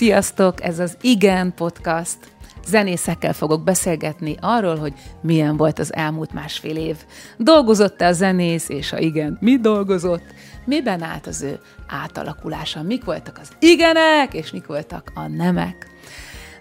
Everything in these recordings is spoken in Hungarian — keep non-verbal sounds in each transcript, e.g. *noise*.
Sziasztok, ez az Igen Podcast. Zenészekkel fogok beszélgetni arról, hogy milyen volt az elmúlt másfél év. Dolgozott-e a zenész, és ha igen, mi dolgozott? Miben állt az ő átalakulása? Mik voltak az igenek, és mik voltak a nemek?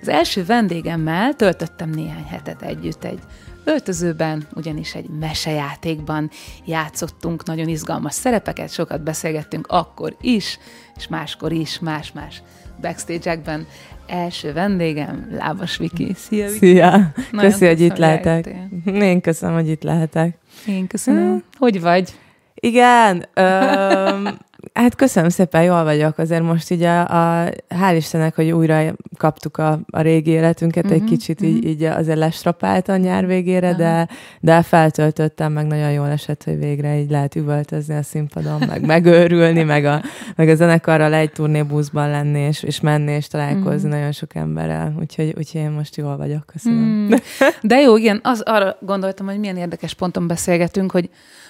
Az első vendégemmel töltöttem néhány hetet együtt egy öltözőben, ugyanis egy mesejátékban játszottunk nagyon izgalmas szerepeket, sokat beszélgettünk akkor is, és máskor is, más-más backstage-ekben. Első vendégem, Lábas Viki. Szia, Viki. Szia! Nagyon Köszi, hogy itt lehetek. Én köszönöm, hogy itt lehetek. Én köszönöm. Hmm. Hogy vagy? Igen, *laughs* öm, Hát köszönöm szépen, jól vagyok. Azért most így a, a hál' Istennek, hogy újra kaptuk a, a régi életünket, uh-huh, egy mhm, kicsit uh-huh. így, így azért lestrapált a nyár végére, uh-huh. de, de feltöltöttem, meg nagyon jól esett, hogy végre így lehet üvöltözni a színpadon, meg megőrülni, meg a, meg a zenekarral egy turnébuszban lenni, és, és menni, és találkozni uh-huh. nagyon sok emberrel. Úgyhogy, úgyhogy én most jól vagyok, köszönöm. Uh-huh. De jó, igen, az, arra gondoltam, hogy milyen érdekes ponton beszélgetünk, hogy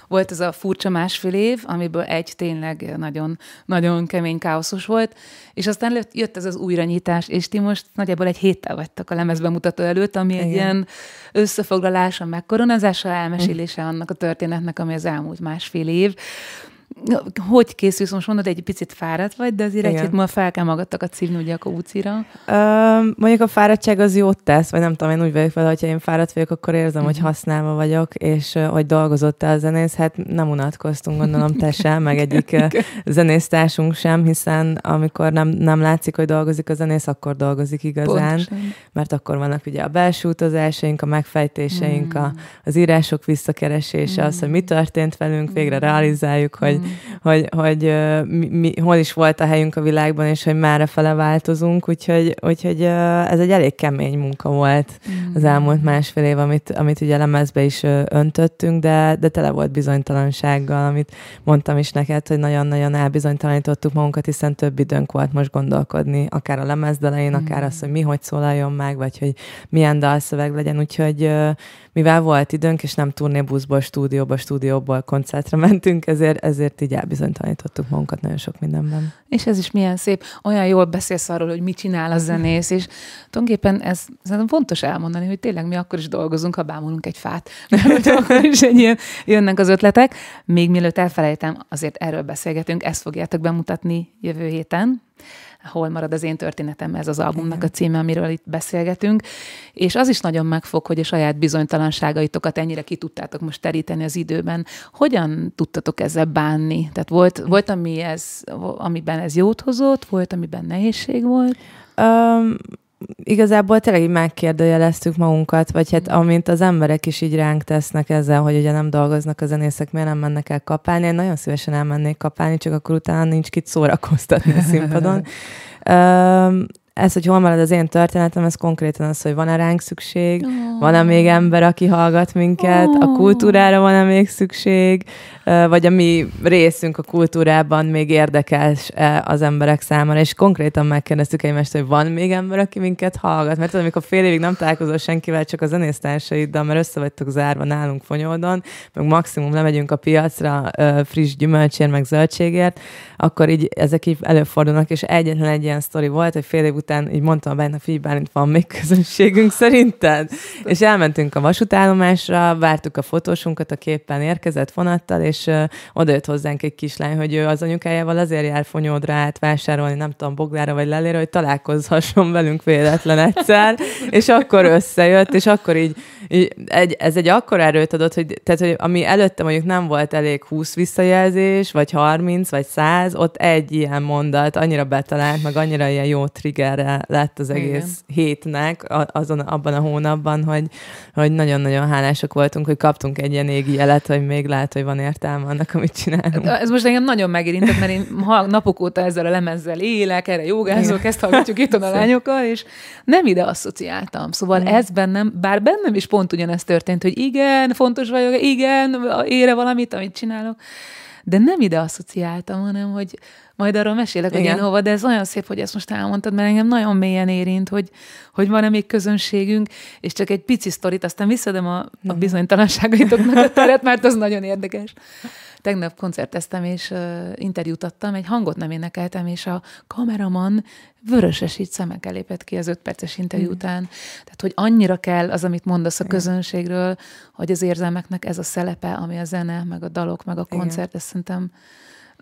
volt ez a furcsa másfél év, amiből egy tényleg nagyon, nagyon kemény káoszos volt, és aztán jött ez az újranyitás, és ti most nagyjából egy héttel vagytok a lemezbemutató előtt, ami Igen. egy ilyen összefoglalása, megkoronázása, elmesélése annak a történetnek, ami az elmúlt másfél év hogy készülsz? Most mondod, egy picit fáradt vagy, de azért Igen. egy hét múlva fel kell magatokat szívni ugye a kócira. Uh, mondjuk a fáradtság az jót tesz, vagy nem tudom, én úgy vagyok vele, hogyha én fáradt vagyok, akkor érzem, hogy mhm. használva vagyok, és hogy dolgozott a zenész, hát nem unatkoztunk, gondolom te sem, meg egyik *laughs* zenésztársunk sem, hiszen amikor nem, nem látszik, hogy dolgozik a zenész, akkor dolgozik igazán, Pontosan. mert akkor vannak ugye a belső utazásaink, a megfejtéseink, mm. a, az írások visszakeresése, mm. az, hogy mi történt velünk, végre mm. realizáljuk, hogy hogy, hogy, mi, mi, hol is volt a helyünk a világban, és hogy merre fele változunk, úgyhogy, úgyhogy ez egy elég kemény munka volt mm. az elmúlt másfél év, amit, amit ugye lemezbe is öntöttünk, de, de tele volt bizonytalansággal, amit mondtam is neked, hogy nagyon-nagyon elbizonytalanítottuk magunkat, hiszen több időnk volt most gondolkodni, akár a mm. akár az, hogy mi hogy szólaljon meg, vagy hogy milyen dalszöveg legyen, úgyhogy mivel volt időnk, és nem turnébuszból, stúdióba, stúdióból koncertre mentünk, ezért, ezért így elbizonytalanítottuk magunkat nagyon sok mindenben. És ez is milyen szép. Olyan jól beszélsz arról, hogy mit csinál a zenész, és tulajdonképpen ez, ez fontos elmondani, hogy tényleg mi akkor is dolgozunk, ha bámulunk egy fát, *laughs* mert akkor is ilyen, jönnek az ötletek. Még mielőtt elfelejtem, azért erről beszélgetünk, ezt fogjátok bemutatni jövő héten, Hol marad az én történetem, ez az albumnak a címe, amiről itt beszélgetünk. És az is nagyon megfog, hogy a saját bizonytalanságaitokat ennyire ki tudtátok most teríteni az időben. Hogyan tudtatok ezzel bánni? Tehát volt, volt ami ez, amiben ez jót hozott, volt, amiben nehézség volt? Um, igazából tényleg így megkérdőjeleztük magunkat, vagy hát amint az emberek is így ránk tesznek ezzel, hogy ugye nem dolgoznak a zenészek, miért nem mennek el kapálni. Én nagyon szívesen elmennék kapálni, csak akkor utána nincs kit szórakoztatni a színpadon. *laughs* ez, hogy hol marad az én történetem, ez konkrétan az, hogy van-e ránk szükség, oh. van-e még ember, aki hallgat minket, oh. a kultúrára van-e még szükség, vagy a mi részünk a kultúrában még érdekes az emberek számára, és konkrétan megkérdeztük egymást, hogy van még ember, aki minket hallgat, mert tudom, amikor fél évig nem találkozol senkivel, csak a zenésztársaiddal, mert össze vagytok zárva nálunk fonyódon, meg maximum lemegyünk a piacra friss gyümölcsért, meg zöldségért, akkor így ezek így előfordulnak, és egyetlen egy ilyen sztori volt, hogy fél év után így mondtam a benne, hogy Bálint, van még közönségünk szerinted? és elmentünk a vasútállomásra, vártuk a fotósunkat, a képen érkezett vonattal, és uh, oda jött hozzánk egy kislány, hogy ő az anyukájával azért jár fonyódra át vásárolni, nem tudom, Boglára vagy Lelére, hogy találkozhasson velünk véletlen egyszer, és akkor összejött, és akkor így, így egy, ez egy akkor erőt adott, hogy, tehát, hogy ami előtte mondjuk nem volt elég 20 visszajelzés, vagy 30, vagy 100, ott egy ilyen mondat annyira betalált, meg annyira ilyen jó triggerre lett az egész Igen. hétnek azon, abban a hónapban, hogy, hogy nagyon-nagyon hálásak voltunk, hogy kaptunk egy ilyen égi jelet, hogy még lehet, hogy van értelme annak, amit csinálunk. Ez most engem nagyon megérintett, mert én napok óta ezzel a lemezzel élek, erre jogázok, ezt hallgatjuk itt a lányokkal, és nem ide asszociáltam. Szóval Igen. ez bennem, bár bennem is pont ugyanezt történt, hogy igen, fontos vagyok, igen, ére valamit, amit csinálok, de nem ide asszociáltam, hanem hogy majd arról mesélek, hogy én hova, de ez olyan szép, hogy ezt most elmondtad, mert engem nagyon mélyen érint, hogy, hogy van-e még közönségünk, és csak egy pici sztorit, aztán visszadom a, a bizonytalanságaitoknak a teret, mert az nagyon érdekes. *laughs* Tegnap koncerteztem, és uh, interjút adtam, egy hangot nem énekeltem, és a kameraman vöröses így szemek elépett ki az öt perces interjú mm. után. Tehát, hogy annyira kell az, amit mondasz a közönségről, hogy az érzelmeknek ez a szelepe, ami a zene, meg a dalok, meg a koncert, ezt szerintem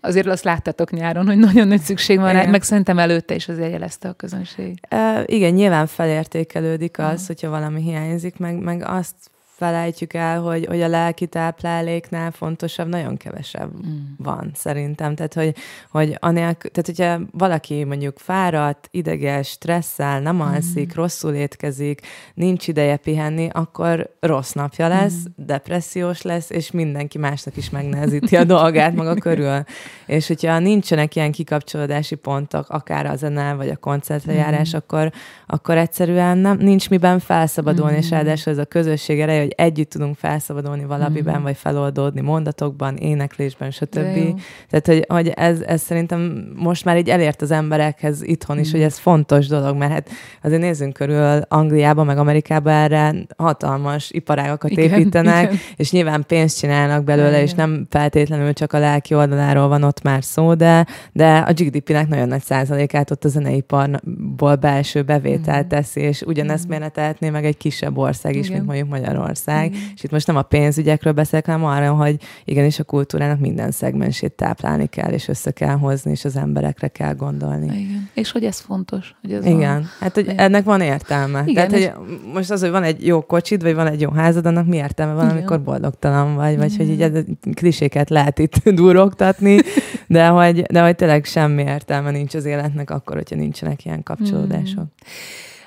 azért azt láttatok nyáron, hogy nagyon nagy szükség van rá, meg szerintem előtte is azért jelezte a közönség. Uh, igen, nyilván felértékelődik az, uh. hogyha valami hiányzik, meg, meg azt felejtjük el, hogy, hogy a lelki tápláléknál fontosabb, nagyon kevesebb mm. van szerintem. Tehát, hogy, hogy anélkül, tehát hogyha valaki mondjuk fáradt, ideges, stresszel, nem alszik, mm. rosszul étkezik, nincs ideje pihenni, akkor rossz napja lesz, mm. depressziós lesz, és mindenki másnak is megnehezíti a dolgát maga körül. *laughs* És hogyha nincsenek ilyen kikapcsolódási pontok, akár a zene, vagy a koncertre járás, mm. akkor, akkor egyszerűen nem, nincs miben felszabadulni, mm. és ráadásul ez a közösség ereje, hogy együtt tudunk felszabadulni valamiben, mm. vagy feloldódni mondatokban, éneklésben, stb. Tehát, hogy, hogy ez, ez szerintem most már így elért az emberekhez itthon is, mm. hogy ez fontos dolog, mert hát azért nézzünk körül Angliába, meg Amerikába erre hatalmas iparágakat igen, építenek, igen. és nyilván pénzt csinálnak belőle, igen. és nem feltétlenül csak a lelki oldaláról van ott már szó, de, de a GDP-nek nagyon nagy százalékát ott a zeneiparból belső bevételt mm. teszi, és ugyanezt mm. miért tehetné meg egy kisebb ország is, igen. mint mondjuk Magyarország. Mm. és itt most nem a pénzügyekről beszélek, hanem arra, hogy igenis a kultúrának minden szegmensét táplálni kell, és össze kell hozni, és az emberekre kell gondolni. Igen. És hogy ez fontos. Hogy ez Igen, van. hát hogy Igen. ennek van értelme. Igen, Tehát, és... hogy most az, hogy van egy jó kocsid, vagy van egy jó házad, annak mi értelme van, Igen. amikor boldogtalan vagy, vagy Igen. hogy így ez, kliséket lehet itt *laughs* durogtatni, *laughs* de hogy, de hogy tényleg semmi értelme nincs az életnek akkor, hogyha nincsenek ilyen kapcsolódások. Mm.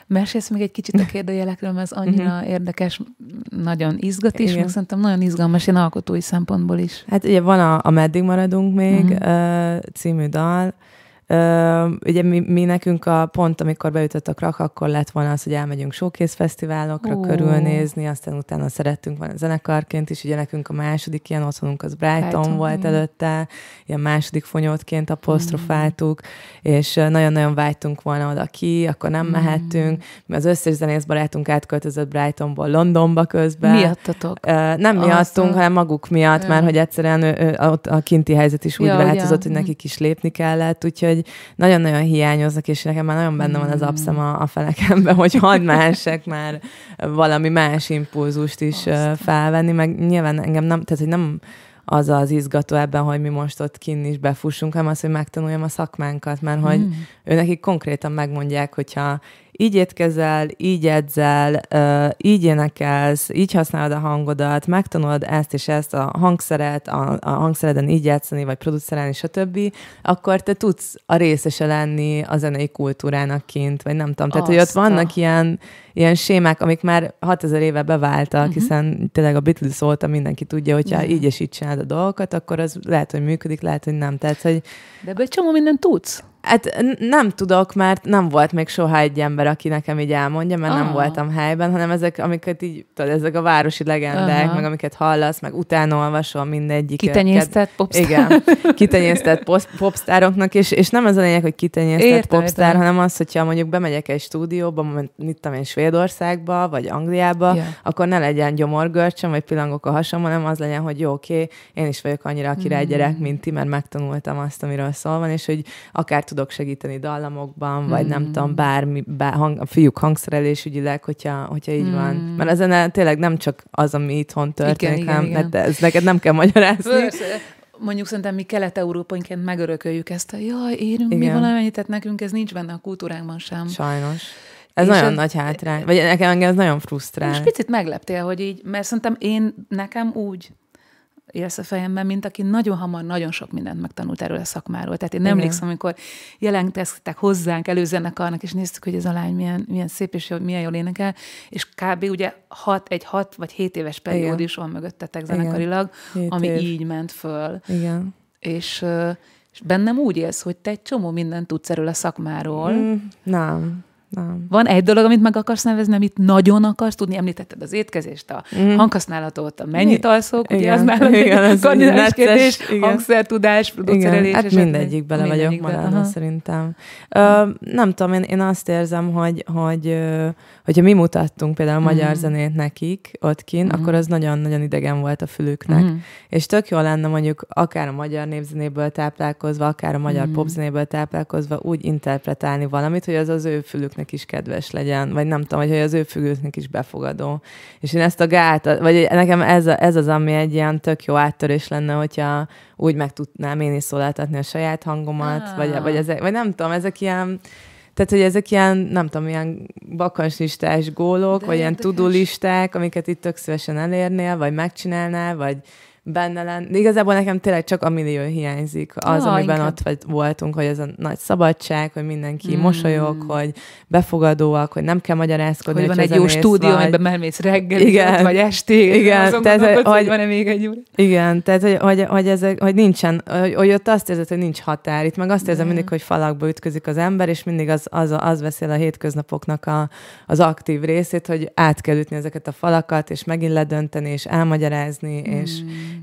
Mesélsz még egy kicsit a kérdőjelekről, mert ez annyira uh-huh. érdekes, nagyon izgat is, meg szerintem nagyon izgalmas ilyen alkotói szempontból is. Hát ugye van a, a Meddig maradunk még uh-huh. uh, című dal, Uh, ugye mi, mi nekünk a pont, amikor beütött a krak, akkor lett volna az, hogy elmegyünk showcase fesztiválokra uh. körülnézni, aztán utána szerettünk volna zenekarként is, ugye nekünk a második ilyen otthonunk az Brighton, Brighton volt mm. előtte, ilyen második fonyótként apostrofáltuk, mm. és nagyon-nagyon vágytunk volna oda ki, akkor nem mm. mehettünk, mi az összes zenész barátunk átköltözött Brightonból Londonba közben. Miattatok? Uh, nem miattunk, Aztán... hanem maguk miatt, ja. mert hogy egyszerűen ő, ő, ott a kinti helyzet is úgy ja, változott, ja. hogy nekik is lépni kellett, úgyhogy nagyon-nagyon hiányoznak, és nekem már nagyon benne van az abszem a, a felekemben, hogy hagyd másek már valami más impulzust is Aztán. felvenni, meg nyilván engem nem, tehát hogy nem az az izgató ebben, hogy mi most ott kinn is befussunk, hanem az, hogy megtanuljam a szakmánkat, mert hogy mm. ő nekik konkrétan megmondják, hogyha így étkezel, így edzel, így énekelsz, így használod a hangodat, megtanulod ezt és ezt a hangszeret, a, a hangszereden így játszani, vagy producerálni, stb., akkor te tudsz a részese lenni a zenei kultúrának kint, vagy nem tudom. Tehát, Azt hogy ott vannak ilyen, ilyen sémák, amik már 6000 éve beváltak, uh-huh. hiszen tényleg a Beatles óta mindenki tudja, hogyha uh-huh. így és így csinálod a dolgokat, akkor az lehet, hogy működik, lehet, hogy nem. Tehát, hogy... De ebből egy csomó mindent tudsz. Hát nem tudok, mert nem volt még soha egy ember, aki nekem így elmondja, mert Aha. nem voltam helyben, hanem ezek, amiket így, tudod, ezek a városi legendák, Aha. meg amiket hallasz, meg utána olvasol mindegyik. Kitenyésztett popstar. Igen, kitenyésztett popstároknak, és, és nem az a lényeg, hogy kitenyésztett értem, popstar, értem. hanem az, hogyha mondjuk bemegyek egy stúdióba, mit tudom én, Svédországba, vagy Angliába, yeah. akkor ne legyen gyomorgörcsöm, vagy pillangok a hasom, hanem az legyen, hogy jó, oké, én is vagyok annyira a király gyerek, mm. mint ti, mert megtanultam azt, amiről szól van, és hogy akár tudok segíteni dallamokban, vagy mm. nem hmm. tudom, bármi, bár, hang, a fiúk hangszerelés ügyileg, hogyha, hogyha így mm. van. Hmm. Mert ezen tényleg nem csak az, ami itthon történik, igen, hanem igen, igen. ez neked nem kell magyarázni. Mondjuk szerintem mi kelet-európainként megörököljük ezt a jaj, érünk Igen. mi valamennyit, tehát nekünk ez nincs benne a kultúránkban sem. Sajnos. Ez és nagyon ez, nagy hátrány. Vagy nekem engem ez nagyon frusztrál. Most picit megleptél, hogy így, mert szerintem én, nekem úgy élsz a fejemben, mint aki nagyon hamar nagyon sok mindent megtanult erről a szakmáról. Tehát én nem emlékszem, amikor jelentkeztek hozzánk előzenekarnak, és néztük, hogy ez a lány milyen, milyen szép és milyen jól énekel, és kb. ugye hat, egy hat vagy hét éves periódus van mögöttetek zenekarilag, ami év. így ment föl. Igen. És, és bennem úgy élsz, hogy te egy csomó mindent tudsz erről a szakmáról. Mm, nem. Nem. Van egy dolog, amit meg akarsz nevezni, amit nagyon akarsz tudni. Említetted az étkezést, a mm. hanghasználatot, a mennyit alszok, igen, ugye az nálad *laughs* igen, egy kardinális kérdés, igen. hangszertudás, produkcerelés. Hát mindegyik bele vagyok maradva szerintem. Ö, nem tudom, én, én azt érzem, hogy, hogy hogyha mi mutattunk például mm. magyar zenét nekik ott kint, mm. akkor az nagyon-nagyon idegen volt a fülüknek. Mm. És tök jó lenne mondjuk akár a magyar népzenéből táplálkozva, akár a magyar mm. popzenéből táplálkozva úgy interpretálni valamit, hogy az az ő fülüknek is kedves legyen, vagy nem tudom, hogy az ő fülüknek is befogadó. És én ezt a gát, vagy nekem ez, a, ez az, ami egy ilyen tök jó áttörés lenne, hogyha úgy meg tudnám én is szólaltatni a saját hangomat, ah. vagy, vagy, ezek, vagy nem tudom, ezek ilyen tehát, hogy ezek ilyen, nem tudom, ilyen bakancslistás gólok, de vagy ilyen tudulisták, amiket itt tök szívesen elérnél, vagy megcsinálnál, vagy benne lenni. Igazából nekem tényleg csak a millió hiányzik. Az, ah, amiben inkább. ott voltunk, hogy ez a nagy szabadság, hogy mindenki mm. mosolyog, hogy befogadóak, hogy nem kell magyarázkodni. Hogy van egy jó stúdió, vagy... amiben elmész reggel, igen. vagy estig. Igen, tehát, hogy, hogy, van-e még egy úr? Igen, tehát hogy, hogy, hogy, ezek, hogy nincsen, hogy, hogy ott azt érzed, hogy nincs határ. Itt meg azt érzem mindig, hogy falakba ütközik az ember, és mindig az, az, az veszi a hétköznapoknak a, az aktív részét, hogy át kell ütni ezeket a falakat, és megint ledönteni, és elmagyarázni, mm. és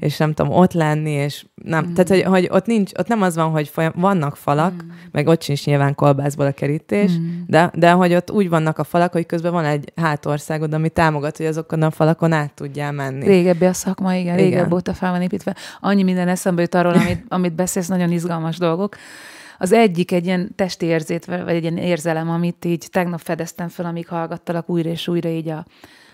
és nem tudom, ott lenni, és nem, mm. tehát, hogy, hogy, ott nincs, ott nem az van, hogy folyam, vannak falak, mm. meg ott sincs nyilván kolbászból a kerítés, mm. de, de hogy ott úgy vannak a falak, hogy közben van egy hátországod, ami támogat, hogy azokon a falakon át tudjál menni. Régebbi a szakma, igen, igen. régebb óta fel van építve. Annyi minden eszembe jut arról, amit, *laughs* amit beszélsz, nagyon izgalmas dolgok. Az egyik egy ilyen testi érzét, vagy egy ilyen érzelem, amit így tegnap fedeztem fel, amíg hallgattalak újra és újra így a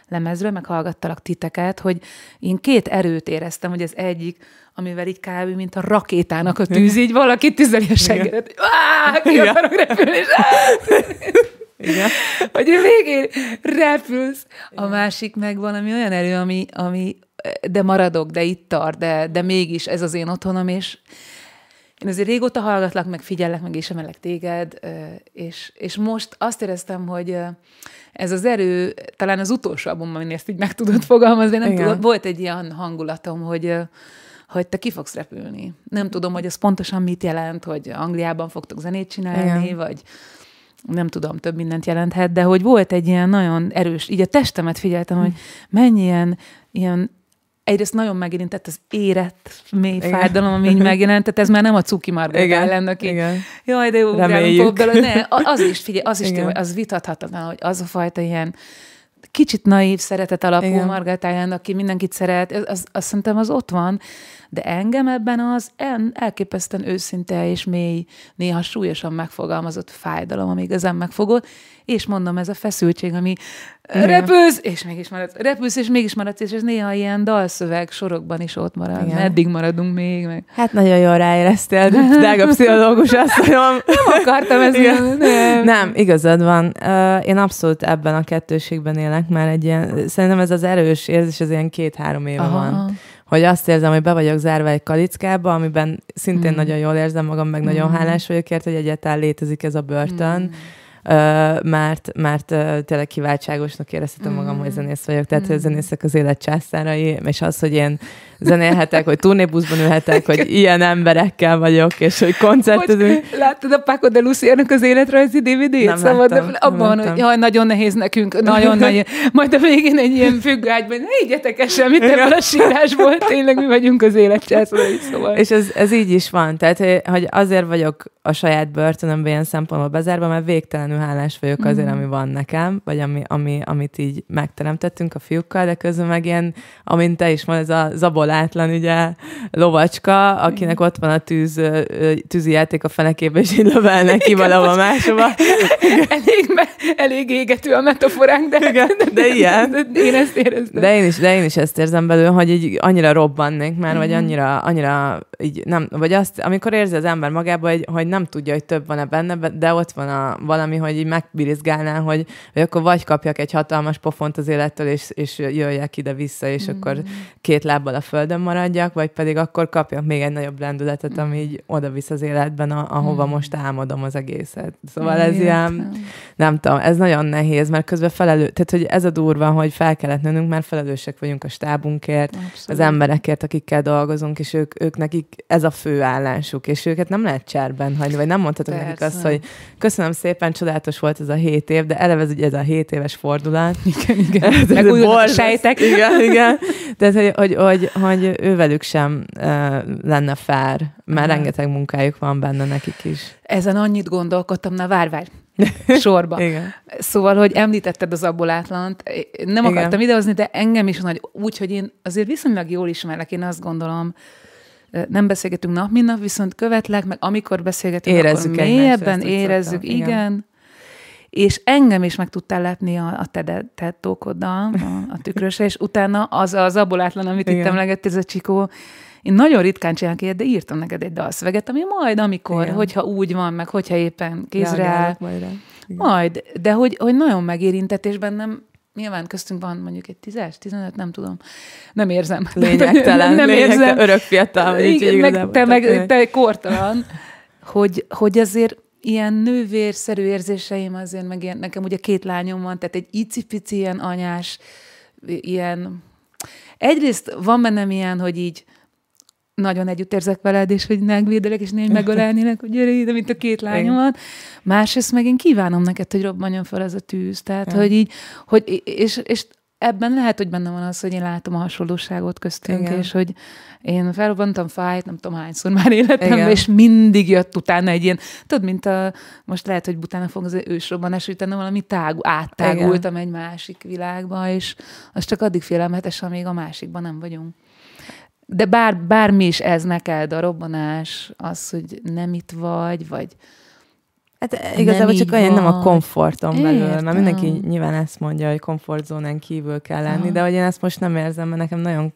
lemezről, meg hallgattalak titeket, hogy én két erőt éreztem, hogy az egyik, amivel így kb. mint a rakétának a tűz, így valaki tüzeli a seggedet, ki akarok repülni, és igen. Hogy végén repülsz. A másik meg valami olyan erő, ami, ami de maradok, de itt tart, de, de mégis ez az én otthonom, és én azért régóta hallgatlak, meg figyellek, meg is emelek téged, és, és most azt éreztem, hogy ez az erő, talán az utolsó album, amin ezt így meg tudod fogalmazni, nem tudod, volt egy ilyen hangulatom, hogy hogy te ki fogsz repülni. Nem tudom, hogy ez pontosan mit jelent, hogy Angliában fogtok zenét csinálni, Igen. vagy nem tudom, több mindent jelenthet, de hogy volt egy ilyen nagyon erős, így a testemet figyeltem, hogy mennyi ilyen, ilyen egyrészt nagyon megérintett az érett mély Igen. fájdalom, ami így megjelent, tehát ez már nem a cuki margaritáj lenne, aki Igen. jaj, de jó, belőle. Ne, az is, figyelj, az is tényleg, az vitathatatlan, hogy az a fajta ilyen kicsit naív, szeretet alapú margaritáján, aki mindenkit szeret, az, az, azt szerintem az ott van, de engem ebben az el, elképesztően őszinte és mély, néha súlyosan megfogalmazott fájdalom, ami igazán megfogott, és mondom, ez a feszültség, ami Igen. repülsz, és mégis maradsz, repülsz, és mégis maradsz, és ez néha ilyen dalszöveg sorokban is ott marad. Igen. Eddig maradunk még. Meg. Hát nagyon jól ráéreztél, drága pszichológus asszonyom. *laughs* Nem akartam ezt Igen. nem. nem, igazad van. Én abszolút ebben a kettőségben élek már egy ilyen, szerintem ez az erős érzés, ez ilyen két-három éve Aha. van hogy azt érzem, hogy be vagyok zárva egy kalickába, amiben szintén mm. nagyon jól érzem magam, meg mm. nagyon hálás vagyok ért, hogy egyáltalán létezik ez a börtön. Mm mert, mert tényleg kiváltságosnak érezhetem magam, hogy mm. zenész vagyok. Tehát, hogy mm. zenészek az élet császárai, és az, hogy én zenélhetek, hogy turnébuszban ülhetek, hogy ilyen emberekkel vagyok, és hogy koncertezünk. Láttad a Paco de Luciának az életrajzi DVD-t? Nem szóval láttam, de abban van, hogy jaj, nagyon nehéz nekünk, nagyon nagy. *laughs* Majd a végén egy ilyen függőágyban, ne higgyetek el semmit ebből a sírásból, tényleg mi vagyunk az életcsászolói, szóval. És ez, ez így is van, tehát hogy azért vagyok a saját börtönömben ilyen szempontból bezárva, mert végtelenül hálás vagyok azért, mm. ami van nekem, vagy ami, ami, amit így megteremtettünk a fiúkkal, de közben meg ilyen, amint te is mondod, ez a zabolátlan ugye lovacska, akinek ott van a tűz, tűzi játék a fenekében, és így lövel neki valahova máshova. *laughs* elég, elég égető a metaforánk, de, Igen, de, de ilyen. De én ezt éreztem. De én is, de én is ezt érzem belőle, hogy így annyira robbannék már, mm. vagy annyira, annyira így nem, vagy azt, amikor érzi az ember magába, hogy, hogy nem tudja, hogy több van-e benne, de ott van a, valami, hogy így megbirizgálnál, hogy, hogy akkor vagy kapjak egy hatalmas pofont az élettől, és, és jöjjek ide-vissza, és mm. akkor két lábbal a földön maradjak, vagy pedig akkor kapjak még egy nagyobb lendületet, ami így oda visz az életben, a, ahova mm. most álmodom az egészet. Szóval ez ilyen, nem tudom, ez nagyon nehéz, mert közben felelő, tehát hogy ez a durva, hogy fel kellett nőnünk, mert felelősek vagyunk a stábunkért, Abszolút. az emberekért, akikkel dolgozunk, és ők, ők nekik ez a fő állásuk, és őket nem lehet cserben hagyni, vagy nem mondhatok Persze. nekik azt, hogy köszönöm szépen, csodálatos volt ez a hét év, de eleve ez, ugye ez a hét éves fordulat. Igen, igen. Megújulnak a sejtek. Igen, igen. Tehát, hogy, hogy, hogy, hogy ővelük sem uh, lenne fár, mert Aha. rengeteg munkájuk van benne nekik is. Ezen annyit gondolkodtam, na várj, várj, *laughs* sorba. Igen. Szóval, hogy említetted az abbolátlant, nem Igen. akartam idehozni, de engem is nagy, úgy, hogy én azért viszonylag jól ismerlek, én azt gondolom, nem beszélgetünk nap, mint nap, viszont követlek, meg amikor beszélgetünk, érezzük akkor mélyebben érezzük, igen. igen. És engem is meg tudtál lepni a, a te tettókoddal, a, a tükrösre, és utána az az abbolátlan, amit igen. itt emlegett, ez a csikó, én nagyon ritkán csinálok ilyet, de írtam neked egy dalszöveget, ami majd, amikor, Igen. hogyha úgy van, meg hogyha éppen kézre áll. Majd, majd, de hogy, hogy nagyon megérintett, és bennem nyilván köztünk van mondjuk egy tízes, tizenöt, nem tudom. Nem érzem. *laughs* Lényegtelen. nem lényegtelen, érzem. Örök fiatal. Vagy Igen, meg, te, meg, te kortalan. hogy, hogy azért ilyen nővérszerű érzéseim azért, meg ilyen, nekem ugye két lányom van, tehát egy icipici ilyen anyás, ilyen... Egyrészt van bennem ilyen, hogy így nagyon együtt érzek veled, és hogy megvédelek, és négy megölelnének, *laughs* hogy gyere ide, mint a két lányomat. Másrészt meg én kívánom neked, hogy robbanjon fel ez a tűz. Tehát, ja. hogy így, hogy, és, és ebben lehet, hogy benne van az, hogy én látom a hasonlóságot köztünk, Igen. és hogy én felrobbantam fájt, nem tudom hányszor már életemben, Igen. és mindig jött utána egy ilyen, tudod, mint a, most lehet, hogy utána fog az ősrobbanás, hogy utána valami tág, áttágultam Igen. egy másik világba, és az csak addig félelmetes, amíg a másikban nem vagyunk. De bár, bármi is ez neked, a robbanás, az, hogy nem itt vagy, vagy Hát igazából csak olyan nem a komforton belül, mert mindenki nyilván ezt mondja, hogy komfortzónán kívül kell lenni, ah. de hogy én ezt most nem érzem, mert nekem nagyon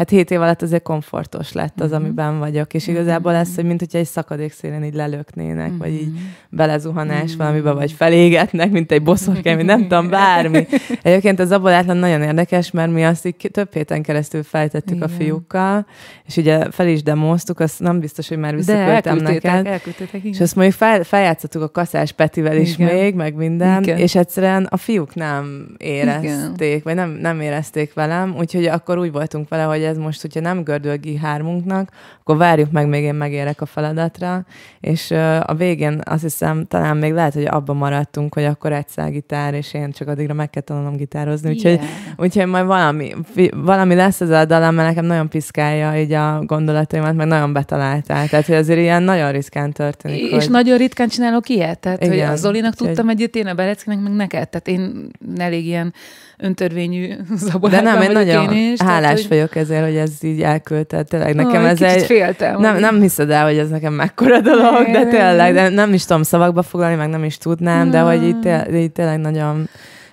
hát hét év alatt azért komfortos lett az, uh-huh. amiben vagyok, és igazából lesz, hogy mint hogyha egy szakadék szélén így lelöknének, uh-huh. vagy így mhm. belezuhanás uh-huh. valamiben, vagy felégetnek, mint egy boszorkány, nem tudom, bármi. *laughs* Egyébként az abbalátlan nagyon érdekes, mert mi azt így több héten keresztül fejtettük Igen. a fiúkkal, és ugye fel is demoztuk, azt nem biztos, hogy már visszaküldtem neked. Elküldtétek, és azt mondjuk fel, feljátszottuk a kaszás Petivel is igen. még, meg minden, igen. és egyszerűen a fiúk nem érezték, igen. vagy nem, nem érezték velem, úgyhogy akkor úgy voltunk vele, hogy ez most, hogyha nem gördülgi hármunknak, akkor várjuk meg, még én megérek a feladatra, és a végén azt hiszem, talán még lehet, hogy abban maradtunk, hogy akkor egy gitár, és én csak addigra meg kell tanulnom gitározni, úgyhogy, yeah. úgyhogy majd valami, valami lesz ez a dalám, mert nekem nagyon piszkálja így a gondolataimat, meg nagyon betaláltál, tehát hogy azért ilyen nagyon ritkán történik. És hogy... nagyon ritkán csinálok ilyet, tehát Igen. hogy a Zolinak tudtam egyet, én a Bereckinek meg neked, tehát én elég ilyen öntörvényű zabolában *laughs* De nem, én nagyon én is, hálás tehát, hogy... vagyok ezért, hogy ez így elküldted. Tényleg nekem oh, ez egy... féltem. Nem, nem hiszed el, hogy ez nekem mekkora dolog, de tényleg, de nem is tudom szavakba foglalni, meg nem is tudnám, de hogy itt tényleg nagyon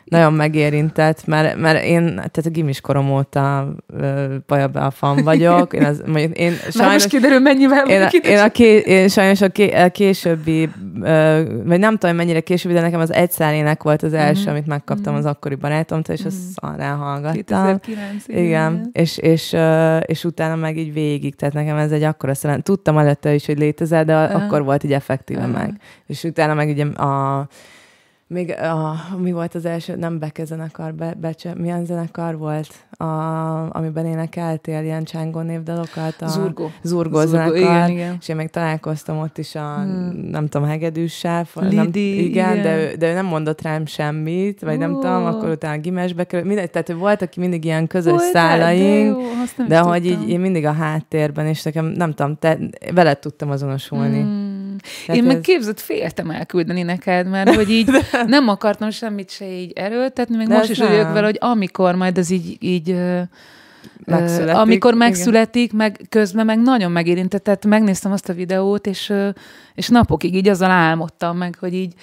nagyon megérintett, mert, mert én, tehát a gimis korom óta bajabe a fan vagyok. Én, az, mondjuk, én sajnos, most kiderül, mennyivel én, a, én, a ké, én sajnos a, ké, a későbbi, vagy nem tudom, mennyire későbbi, de nekem az egyszerének volt az első, mm-hmm. amit megkaptam mm-hmm. az akkori barátomtól, és mm-hmm. azt szarrá hallgattam. 2009, igen. igen. És, és, és utána meg így végig, tehát nekem ez egy akkora szerelem. Tudtam előtte is, hogy létezel, de uh-huh. akkor volt így effektíve uh-huh. meg. És utána meg ugye a még a, mi volt az első, nem Beke zenekar, be, Becse, milyen zenekar volt, a, amiben énekeltél ilyen csángó névdalokat? A Zurgó. Zurgó, Zurgó zenekar. Igen, igen. És én még találkoztam ott is a, hmm. nem tudom, hegedűssel. Nem, igen, igen. De, ő, de ő nem mondott rám semmit, vagy oh. nem tudom, akkor utána Gimesbe került. Mindegy, tehát hogy voltak mindig ilyen közös volt, szállaink, de, jó, de hogy így én mindig a háttérben, és nekem nem tudom, te, veled tudtam azonosulni. Hmm. Tehát Én ez... meg képzett féltem elküldeni neked, mert hogy így *laughs* nem akartam semmit se így erőltetni, még De most is vagyok vele, hogy amikor majd ez így, így Megszületik, amikor megszületik, igen. meg közben meg nagyon megérintett, tehát megnéztem azt a videót, és, és napokig így azzal álmodtam meg, hogy így,